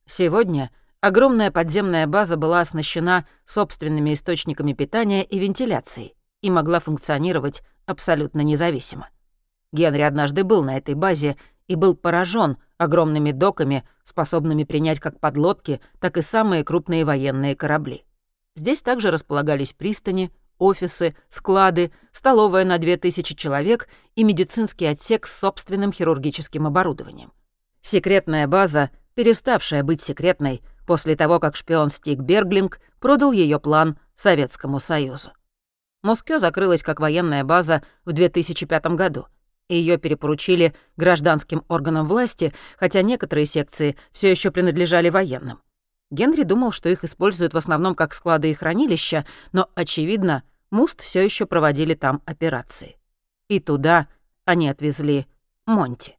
Сегодня Огромная подземная база была оснащена собственными источниками питания и вентиляцией и могла функционировать абсолютно независимо. Генри однажды был на этой базе и был поражен огромными доками, способными принять как подлодки, так и самые крупные военные корабли. Здесь также располагались пристани, офисы, склады, столовая на 2000 человек и медицинский отсек с собственным хирургическим оборудованием. Секретная база, переставшая быть секретной, после того, как шпион Стик Берглинг продал ее план Советскому Союзу. Москё закрылась как военная база в 2005 году. Ее перепоручили гражданским органам власти, хотя некоторые секции все еще принадлежали военным. Генри думал, что их используют в основном как склады и хранилища, но, очевидно, Муст все еще проводили там операции. И туда они отвезли Монти.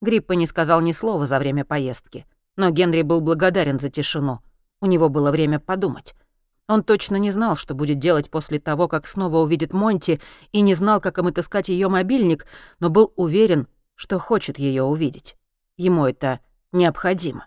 Гриппа не сказал ни слова за время поездки, но Генри был благодарен за тишину. У него было время подумать. Он точно не знал, что будет делать после того, как снова увидит Монти, и не знал, как им отыскать ее мобильник, но был уверен, что хочет ее увидеть. Ему это необходимо.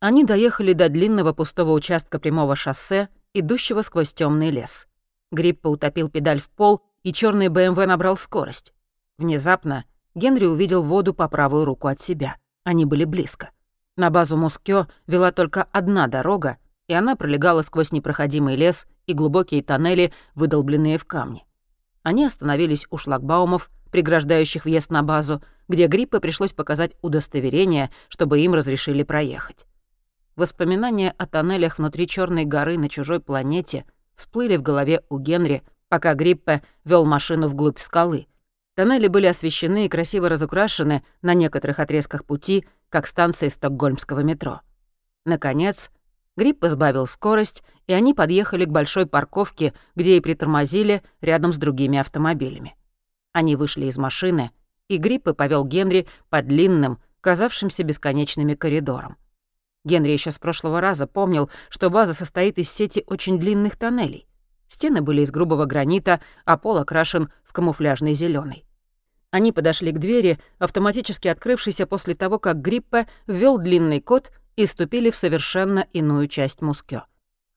Они доехали до длинного пустого участка прямого шоссе, идущего сквозь темный лес. Гриппа утопил педаль в пол, и черный БМВ набрал скорость. Внезапно Генри увидел воду по правую руку от себя. Они были близко. На базу Мускё вела только одна дорога, и она пролегала сквозь непроходимый лес и глубокие тоннели, выдолбленные в камне. Они остановились у шлагбаумов, преграждающих въезд на базу, где Гриппе пришлось показать удостоверение, чтобы им разрешили проехать. Воспоминания о тоннелях внутри Черной горы на чужой планете всплыли в голове у Генри, пока Гриппе вел машину вглубь скалы. Тоннели были освещены и красиво разукрашены на некоторых отрезках пути, как станции стокгольмского метро. Наконец, Грипп избавил скорость, и они подъехали к большой парковке, где и притормозили рядом с другими автомобилями. Они вышли из машины, и Гриппе повел Генри по длинным, казавшимся бесконечными коридорам. Генри еще с прошлого раза помнил, что база состоит из сети очень длинных тоннелей. Стены были из грубого гранита, а пол окрашен в камуфляжный зеленый. Они подошли к двери, автоматически открывшейся после того, как Гриппе ввел длинный код и ступили в совершенно иную часть Мускё.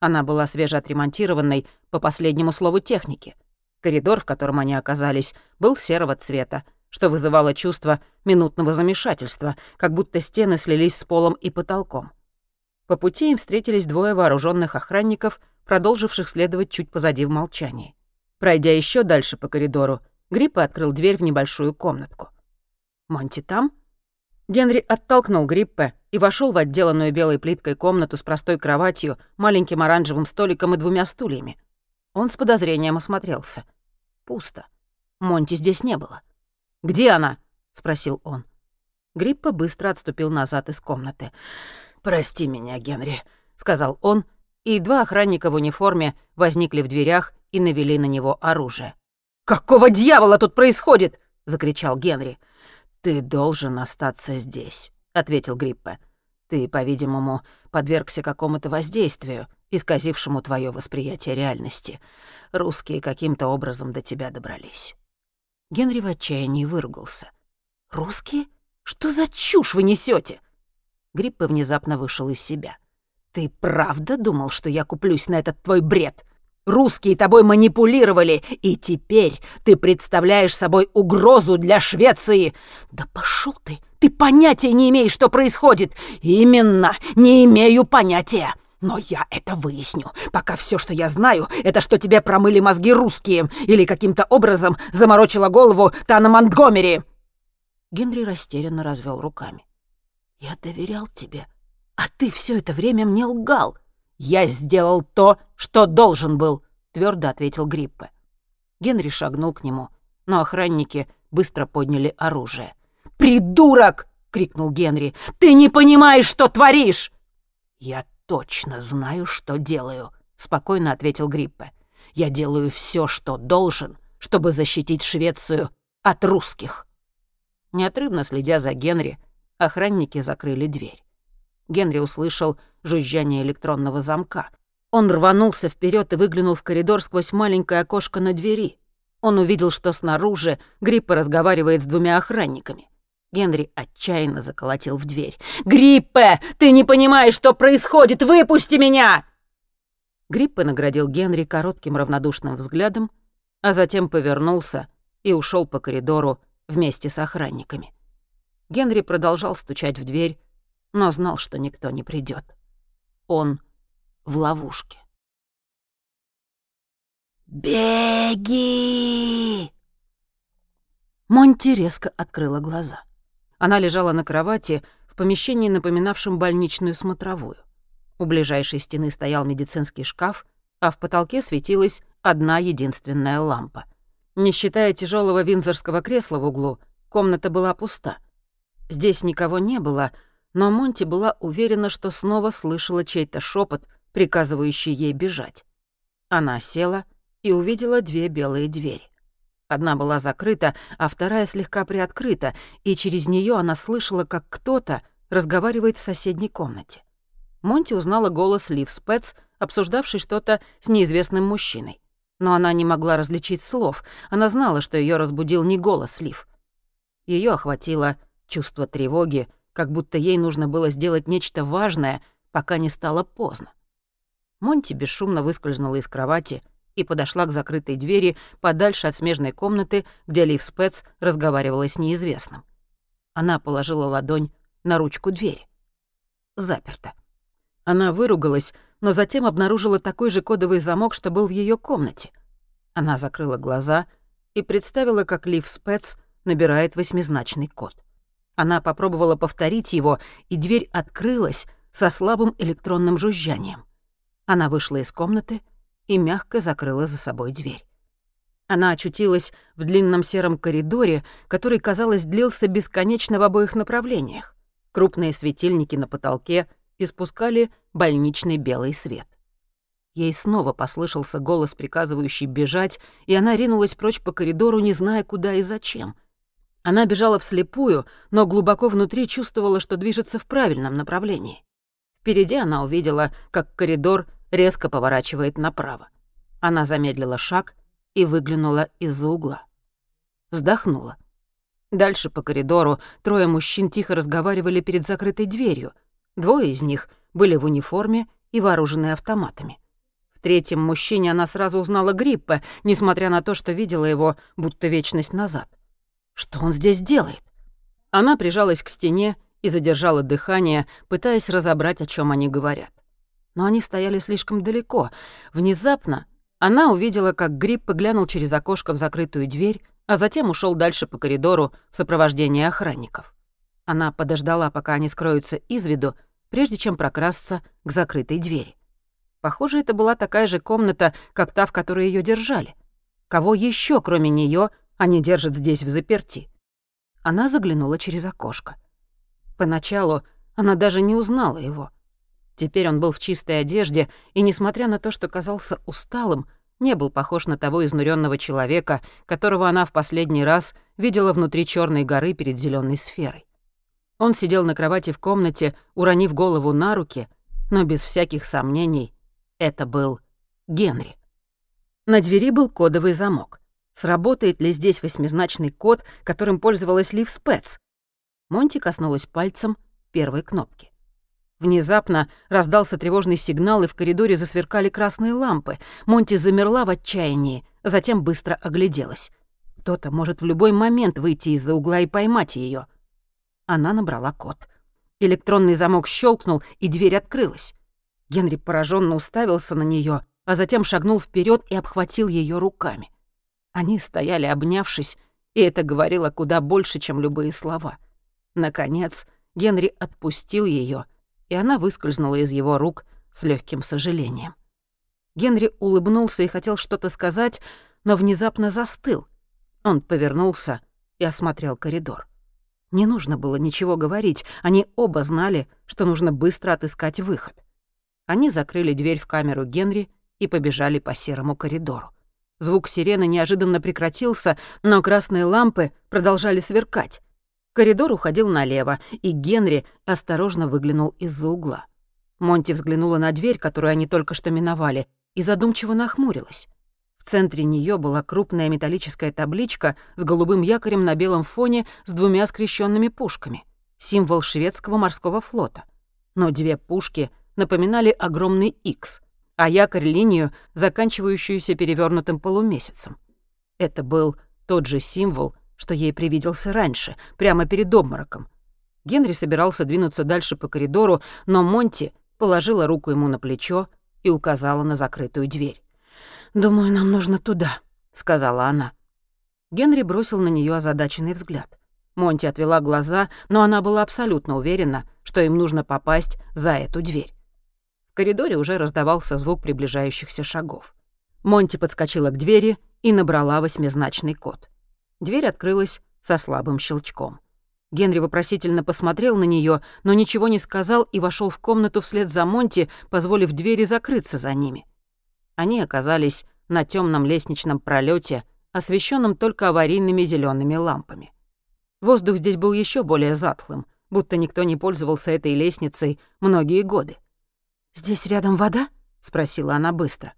Она была свежеотремонтированной по последнему слову техники. Коридор, в котором они оказались, был серого цвета, что вызывало чувство минутного замешательства, как будто стены слились с полом и потолком. По пути им встретились двое вооруженных охранников, продолживших следовать чуть позади в молчании. Пройдя еще дальше по коридору, Гриппа открыл дверь в небольшую комнатку. «Монти там?» Генри оттолкнул Гриппе и вошел в отделанную белой плиткой комнату с простой кроватью, маленьким оранжевым столиком и двумя стульями. Он с подозрением осмотрелся. Пусто. Монти здесь не было. «Где она?» — спросил он. Гриппа быстро отступил назад из комнаты. «Прости меня, Генри», — сказал он, и два охранника в униформе возникли в дверях и навели на него оружие. «Какого дьявола тут происходит?» — закричал Генри. «Ты должен остаться здесь», — ответил Гриппе. «Ты, по-видимому, подвергся какому-то воздействию, исказившему твое восприятие реальности. Русские каким-то образом до тебя добрались». Генри в отчаянии выругался. «Русские? Что за чушь вы несете? Гриппе внезапно вышел из себя. «Ты правда думал, что я куплюсь на этот твой бред? Русские тобой манипулировали, и теперь ты представляешь собой угрозу для Швеции. Да пошел ты! Ты понятия не имеешь, что происходит. Именно, не имею понятия. Но я это выясню. Пока все, что я знаю, это что тебе промыли мозги русские или каким-то образом заморочила голову Тана Монтгомери. Генри растерянно развел руками. Я доверял тебе, а ты все это время мне лгал. «Я сделал то, что должен был», — твердо ответил Гриппе. Генри шагнул к нему, но охранники быстро подняли оружие. «Придурок!» — крикнул Генри. «Ты не понимаешь, что творишь!» «Я точно знаю, что делаю», — спокойно ответил Гриппе. «Я делаю все, что должен, чтобы защитить Швецию от русских». Неотрывно следя за Генри, охранники закрыли дверь. Генри услышал жужжание электронного замка. Он рванулся вперед и выглянул в коридор сквозь маленькое окошко на двери. Он увидел, что снаружи Гриппе разговаривает с двумя охранниками. Генри отчаянно заколотил в дверь. «Гриппе, ты не понимаешь, что происходит! Выпусти меня!» Гриппе наградил Генри коротким равнодушным взглядом, а затем повернулся и ушел по коридору вместе с охранниками. Генри продолжал стучать в дверь, но знал, что никто не придет. Он в ловушке. «Беги!» Монти резко открыла глаза. Она лежала на кровати в помещении, напоминавшем больничную смотровую. У ближайшей стены стоял медицинский шкаф, а в потолке светилась одна единственная лампа. Не считая тяжелого винзорского кресла в углу, комната была пуста. Здесь никого не было — но Монти была уверена, что снова слышала чей-то шепот, приказывающий ей бежать. Она села и увидела две белые двери. Одна была закрыта, а вторая слегка приоткрыта, и через нее она слышала, как кто-то разговаривает в соседней комнате. Монти узнала голос Лив Спец, обсуждавший что-то с неизвестным мужчиной. Но она не могла различить слов. Она знала, что ее разбудил не голос Лив. Ее охватило чувство тревоги, как будто ей нужно было сделать нечто важное, пока не стало поздно. Монти бесшумно выскользнула из кровати и подошла к закрытой двери подальше от смежной комнаты, где Лив Спец разговаривала с неизвестным. Она положила ладонь на ручку двери. Заперто. Она выругалась, но затем обнаружила такой же кодовый замок, что был в ее комнате. Она закрыла глаза и представила, как Лив Спец набирает восьмизначный код. Она попробовала повторить его, и дверь открылась со слабым электронным жужжанием. Она вышла из комнаты и мягко закрыла за собой дверь. Она очутилась в длинном сером коридоре, который, казалось, длился бесконечно в обоих направлениях. Крупные светильники на потолке — испускали больничный белый свет. Ей снова послышался голос, приказывающий бежать, и она ринулась прочь по коридору, не зная, куда и зачем. Она бежала вслепую, но глубоко внутри чувствовала, что движется в правильном направлении. Впереди она увидела, как коридор резко поворачивает направо. Она замедлила шаг и выглянула из-за угла. Вздохнула. Дальше по коридору трое мужчин тихо разговаривали перед закрытой дверью — Двое из них были в униформе и вооружены автоматами. В третьем мужчине она сразу узнала Гриппа, несмотря на то, что видела его будто вечность назад. Что он здесь делает? Она прижалась к стене и задержала дыхание, пытаясь разобрать, о чем они говорят. Но они стояли слишком далеко. Внезапно она увидела, как Грипп глянул через окошко в закрытую дверь, а затем ушел дальше по коридору в сопровождении охранников. Она подождала, пока они скроются из виду, прежде чем прокрасться к закрытой двери. Похоже, это была такая же комната, как та, в которой ее держали. Кого еще, кроме нее, они держат здесь в заперти? Она заглянула через окошко. Поначалу она даже не узнала его. Теперь он был в чистой одежде, и, несмотря на то, что казался усталым, не был похож на того изнуренного человека, которого она в последний раз видела внутри черной горы перед зеленой сферой. Он сидел на кровати в комнате, уронив голову на руки, но без всяких сомнений это был Генри. На двери был кодовый замок. Сработает ли здесь восьмизначный код, которым пользовалась Лив Спец? Монти коснулась пальцем первой кнопки. Внезапно раздался тревожный сигнал, и в коридоре засверкали красные лампы. Монти замерла в отчаянии, затем быстро огляделась. Кто-то может в любой момент выйти из-за угла и поймать ее. Она набрала код. Электронный замок щелкнул, и дверь открылась. Генри пораженно уставился на нее, а затем шагнул вперед и обхватил ее руками. Они стояли, обнявшись, и это говорило куда больше, чем любые слова. Наконец, Генри отпустил ее, и она выскользнула из его рук с легким сожалением. Генри улыбнулся и хотел что-то сказать, но внезапно застыл. Он повернулся и осмотрел коридор. Не нужно было ничего говорить, они оба знали, что нужно быстро отыскать выход. Они закрыли дверь в камеру Генри и побежали по серому коридору. Звук сирены неожиданно прекратился, но красные лампы продолжали сверкать. Коридор уходил налево, и Генри осторожно выглянул из-за угла. Монти взглянула на дверь, которую они только что миновали, и задумчиво нахмурилась. В центре нее была крупная металлическая табличка с голубым якорем на белом фоне с двумя скрещенными пушками. Символ шведского морского флота. Но две пушки напоминали огромный X, а якорь — линию, заканчивающуюся перевернутым полумесяцем. Это был тот же символ, что ей привиделся раньше, прямо перед обмороком. Генри собирался двинуться дальше по коридору, но Монти положила руку ему на плечо и указала на закрытую дверь. «Думаю, нам нужно туда», — сказала она. Генри бросил на нее озадаченный взгляд. Монти отвела глаза, но она была абсолютно уверена, что им нужно попасть за эту дверь. Коридоре уже раздавался звук приближающихся шагов. Монти подскочила к двери и набрала восьмизначный код. Дверь открылась со слабым щелчком. Генри вопросительно посмотрел на нее, но ничего не сказал и вошел в комнату вслед за Монти, позволив двери закрыться за ними. Они оказались на темном лестничном пролете, освещенном только аварийными зелеными лампами. Воздух здесь был еще более затхлым, будто никто не пользовался этой лестницей многие годы. «Здесь рядом вода?» — спросила она быстро.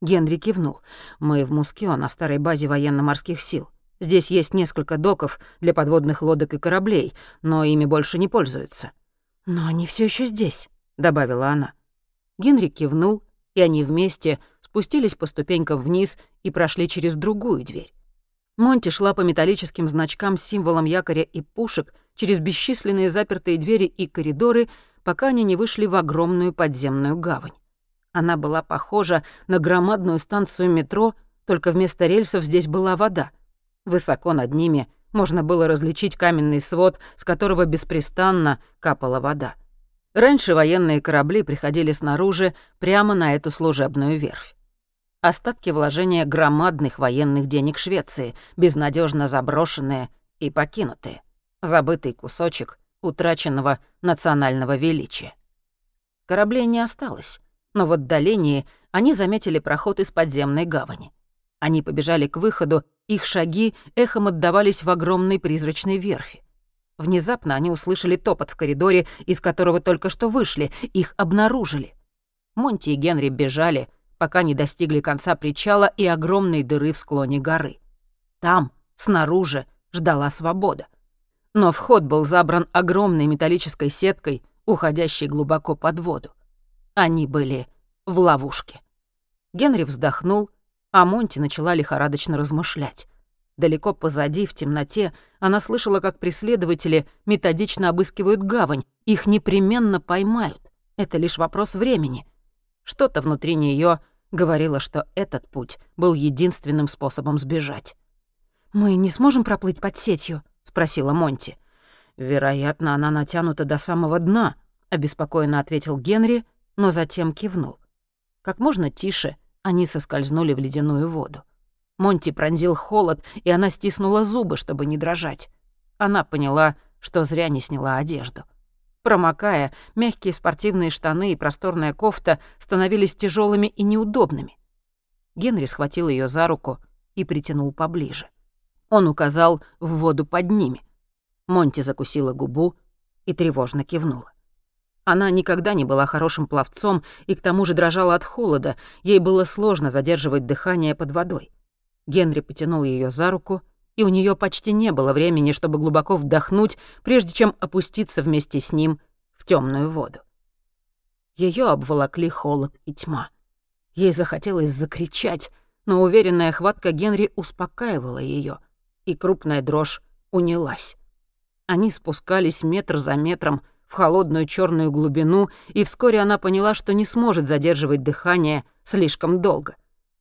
Генри кивнул. «Мы в Мускио, на старой базе военно-морских сил. Здесь есть несколько доков для подводных лодок и кораблей, но ими больше не пользуются». «Но они все еще здесь», — добавила она. Генри кивнул, и они вместе спустились по ступенькам вниз и прошли через другую дверь. Монти шла по металлическим значкам с символом якоря и пушек через бесчисленные запертые двери и коридоры, пока они не вышли в огромную подземную гавань. Она была похожа на громадную станцию метро, только вместо рельсов здесь была вода. Высоко над ними можно было различить каменный свод, с которого беспрестанно капала вода. Раньше военные корабли приходили снаружи прямо на эту служебную верфь. Остатки вложения громадных военных денег Швеции, безнадежно заброшенные и покинутые. Забытый кусочек утраченного национального величия. Кораблей не осталось но в отдалении они заметили проход из подземной гавани. Они побежали к выходу, их шаги эхом отдавались в огромной призрачной верфи. Внезапно они услышали топот в коридоре, из которого только что вышли, их обнаружили. Монти и Генри бежали, пока не достигли конца причала и огромной дыры в склоне горы. Там, снаружи, ждала свобода. Но вход был забран огромной металлической сеткой, уходящей глубоко под воду. Они были в ловушке. Генри вздохнул, а Монти начала лихорадочно размышлять. Далеко позади, в темноте, она слышала, как преследователи методично обыскивают гавань. Их непременно поймают. Это лишь вопрос времени. Что-то внутри нее говорило, что этот путь был единственным способом сбежать. «Мы не сможем проплыть под сетью?» — спросила Монти. «Вероятно, она натянута до самого дна», — обеспокоенно ответил Генри но затем кивнул. Как можно тише они соскользнули в ледяную воду. Монти пронзил холод, и она стиснула зубы, чтобы не дрожать. Она поняла, что зря не сняла одежду. Промокая, мягкие спортивные штаны и просторная кофта становились тяжелыми и неудобными. Генри схватил ее за руку и притянул поближе. Он указал в воду под ними. Монти закусила губу и тревожно кивнула. Она никогда не была хорошим пловцом и к тому же дрожала от холода, ей было сложно задерживать дыхание под водой. Генри потянул ее за руку, и у нее почти не было времени, чтобы глубоко вдохнуть, прежде чем опуститься вместе с ним в темную воду. Ее обволокли холод и тьма. Ей захотелось закричать, но уверенная хватка Генри успокаивала ее, и крупная дрожь унялась. Они спускались метр за метром, в холодную черную глубину, и вскоре она поняла, что не сможет задерживать дыхание слишком долго.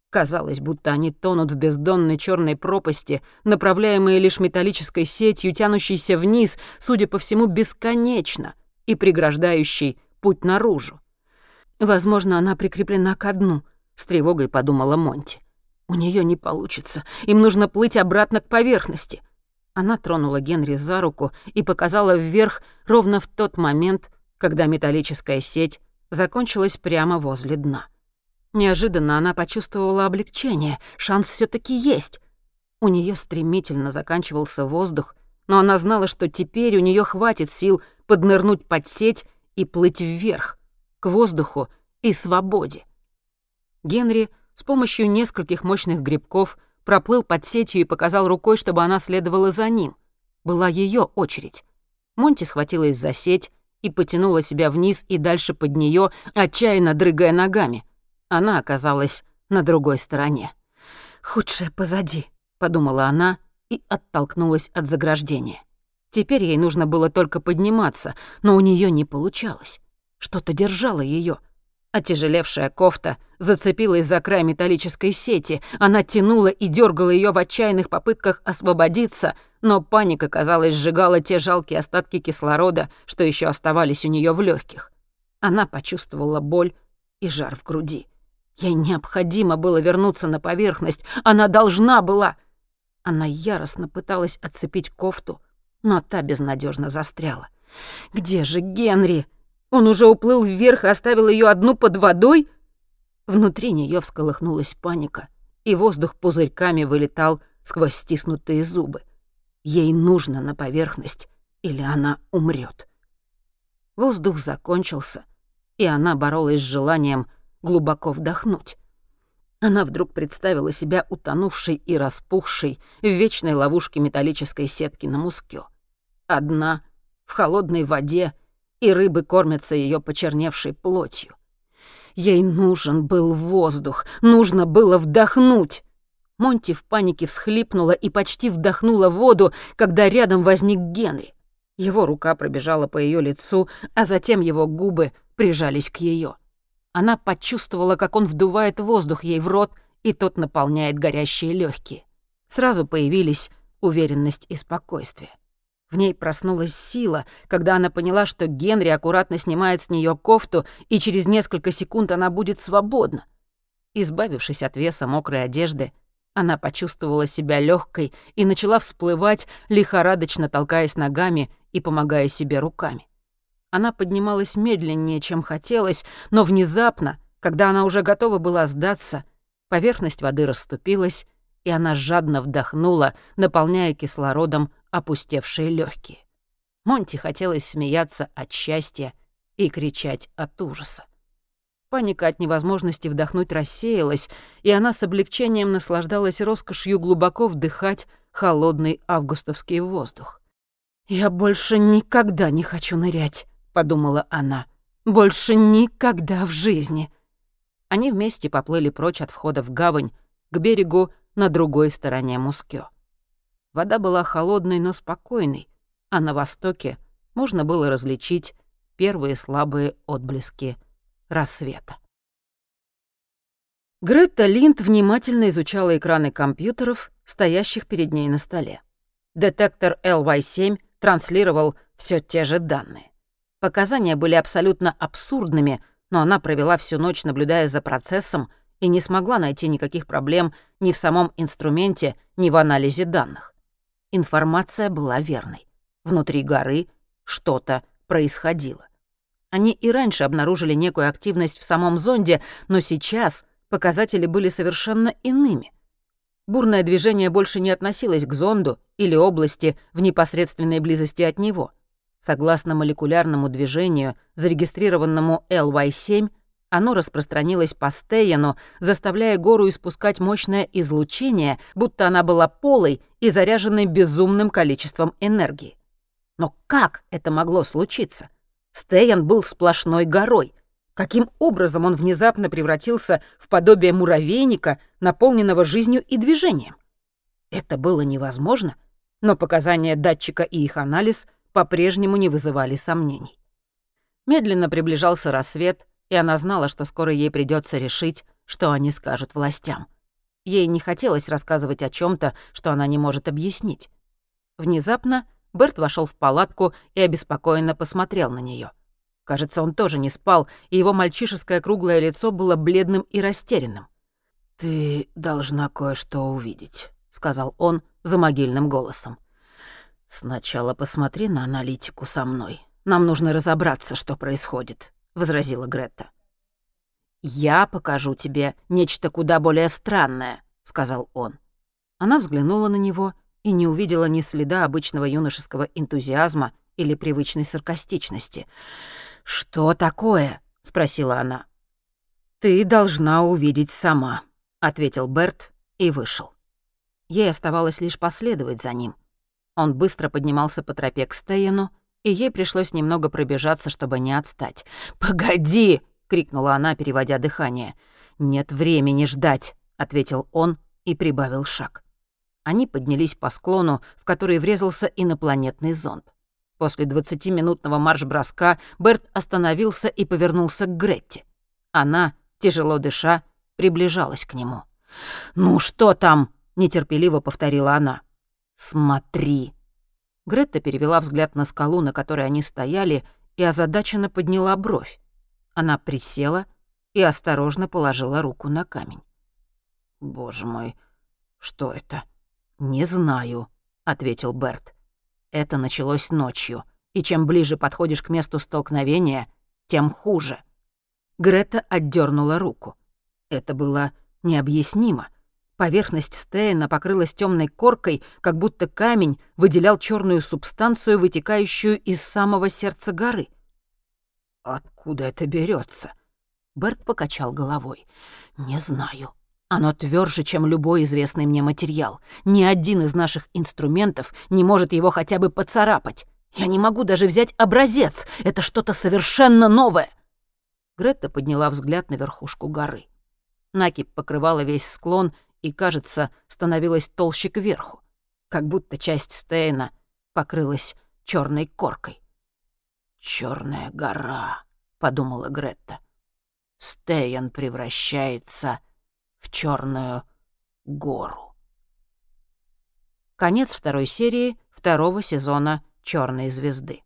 Казалось, будто они тонут в бездонной черной пропасти, направляемые лишь металлической сетью, тянущейся вниз, судя по всему, бесконечно и преграждающей путь наружу. Возможно, она прикреплена ко дну, с тревогой подумала Монти. У нее не получится, им нужно плыть обратно к поверхности. Она тронула Генри за руку и показала вверх ровно в тот момент, когда металлическая сеть закончилась прямо возле дна. Неожиданно она почувствовала облегчение, шанс все таки есть. У нее стремительно заканчивался воздух, но она знала, что теперь у нее хватит сил поднырнуть под сеть и плыть вверх, к воздуху и свободе. Генри с помощью нескольких мощных грибков — проплыл под сетью и показал рукой, чтобы она следовала за ним. Была ее очередь. Монти схватилась за сеть и потянула себя вниз и дальше под нее, отчаянно дрыгая ногами. Она оказалась на другой стороне. «Худшее позади», — подумала она и оттолкнулась от заграждения. Теперь ей нужно было только подниматься, но у нее не получалось. Что-то держало ее. Отяжелевшая кофта зацепилась за край металлической сети. Она тянула и дергала ее в отчаянных попытках освободиться, но паника, казалось, сжигала те жалкие остатки кислорода, что еще оставались у нее в легких. Она почувствовала боль и жар в груди. Ей необходимо было вернуться на поверхность. Она должна была. Она яростно пыталась отцепить кофту, но та безнадежно застряла. «Где же Генри?» Он уже уплыл вверх и оставил ее одну под водой? Внутри нее всколыхнулась паника, и воздух пузырьками вылетал сквозь стиснутые зубы. Ей нужно на поверхность, или она умрет. Воздух закончился, и она боролась с желанием глубоко вдохнуть. Она вдруг представила себя утонувшей и распухшей в вечной ловушке металлической сетки на мускё. Одна, в холодной воде, и рыбы кормятся ее почерневшей плотью. Ей нужен был воздух, нужно было вдохнуть. Монти в панике всхлипнула и почти вдохнула воду, когда рядом возник Генри. Его рука пробежала по ее лицу, а затем его губы прижались к ее. Она почувствовала, как он вдувает воздух ей в рот, и тот наполняет горящие легкие. Сразу появились уверенность и спокойствие. В ней проснулась сила, когда она поняла, что Генри аккуратно снимает с нее кофту, и через несколько секунд она будет свободна. Избавившись от веса мокрой одежды, она почувствовала себя легкой и начала всплывать, лихорадочно толкаясь ногами и помогая себе руками. Она поднималась медленнее, чем хотелось, но внезапно, когда она уже готова была сдаться, поверхность воды расступилась, и она жадно вдохнула, наполняя кислородом опустевшие легкие. Монти хотелось смеяться от счастья и кричать от ужаса. Паника от невозможности вдохнуть рассеялась, и она с облегчением наслаждалась роскошью глубоко вдыхать холодный августовский воздух. «Я больше никогда не хочу нырять», — подумала она. «Больше никогда в жизни». Они вместе поплыли прочь от входа в гавань, к берегу на другой стороне Мускё. Вода была холодной, но спокойной, а на востоке можно было различить первые слабые отблески рассвета. Гретта Линд внимательно изучала экраны компьютеров, стоящих перед ней на столе. Детектор LY7 транслировал все те же данные. Показания были абсолютно абсурдными, но она провела всю ночь, наблюдая за процессом, и не смогла найти никаких проблем ни в самом инструменте, ни в анализе данных. Информация была верной. Внутри горы что-то происходило. Они и раньше обнаружили некую активность в самом зонде, но сейчас показатели были совершенно иными. Бурное движение больше не относилось к зонду или области в непосредственной близости от него — Согласно молекулярному движению, зарегистрированному LY7, оно распространилось по Стейену, заставляя гору испускать мощное излучение, будто она была полой и заряженной безумным количеством энергии. Но как это могло случиться? Стейн был сплошной горой. Каким образом он внезапно превратился в подобие муравейника, наполненного жизнью и движением? Это было невозможно, но показания датчика и их анализ — по-прежнему не вызывали сомнений. Медленно приближался рассвет, и она знала, что скоро ей придется решить, что они скажут властям. Ей не хотелось рассказывать о чем то что она не может объяснить. Внезапно Берт вошел в палатку и обеспокоенно посмотрел на нее. Кажется, он тоже не спал, и его мальчишеское круглое лицо было бледным и растерянным. «Ты должна кое-что увидеть», — сказал он за могильным голосом. «Сначала посмотри на аналитику со мной. Нам нужно разобраться, что происходит», — возразила Гретта. «Я покажу тебе нечто куда более странное», — сказал он. Она взглянула на него и не увидела ни следа обычного юношеского энтузиазма или привычной саркастичности. «Что такое?» — спросила она. «Ты должна увидеть сама», — ответил Берт и вышел. Ей оставалось лишь последовать за ним. Он быстро поднимался по тропе к Стейну, и ей пришлось немного пробежаться, чтобы не отстать. «Погоди!» — крикнула она, переводя дыхание. «Нет времени ждать», — ответил он и прибавил шаг. Они поднялись по склону, в который врезался инопланетный зонд. После двадцатиминутного марш-броска Берт остановился и повернулся к Гретте. Она, тяжело дыша, приближалась к нему. «Ну что там?» — нетерпеливо повторила она. «Смотри!» Гретта перевела взгляд на скалу, на которой они стояли, и озадаченно подняла бровь. Она присела и осторожно положила руку на камень. «Боже мой, что это?» «Не знаю», — ответил Берт. «Это началось ночью, и чем ближе подходишь к месту столкновения, тем хуже». Грета отдернула руку. Это было необъяснимо. Поверхность Стейна покрылась темной коркой, как будто камень выделял черную субстанцию, вытекающую из самого сердца горы. «Откуда это берется? Берт покачал головой. «Не знаю. Оно тверже, чем любой известный мне материал. Ни один из наших инструментов не может его хотя бы поцарапать. Я не могу даже взять образец. Это что-то совершенно новое». Гретта подняла взгляд на верхушку горы. Накипь покрывала весь склон и, кажется, становилась толще кверху, как будто часть Стейна покрылась черной коркой. Черная гора», — подумала Гретта. Стейн превращается в черную гору. Конец второй серии второго сезона «Черной звезды».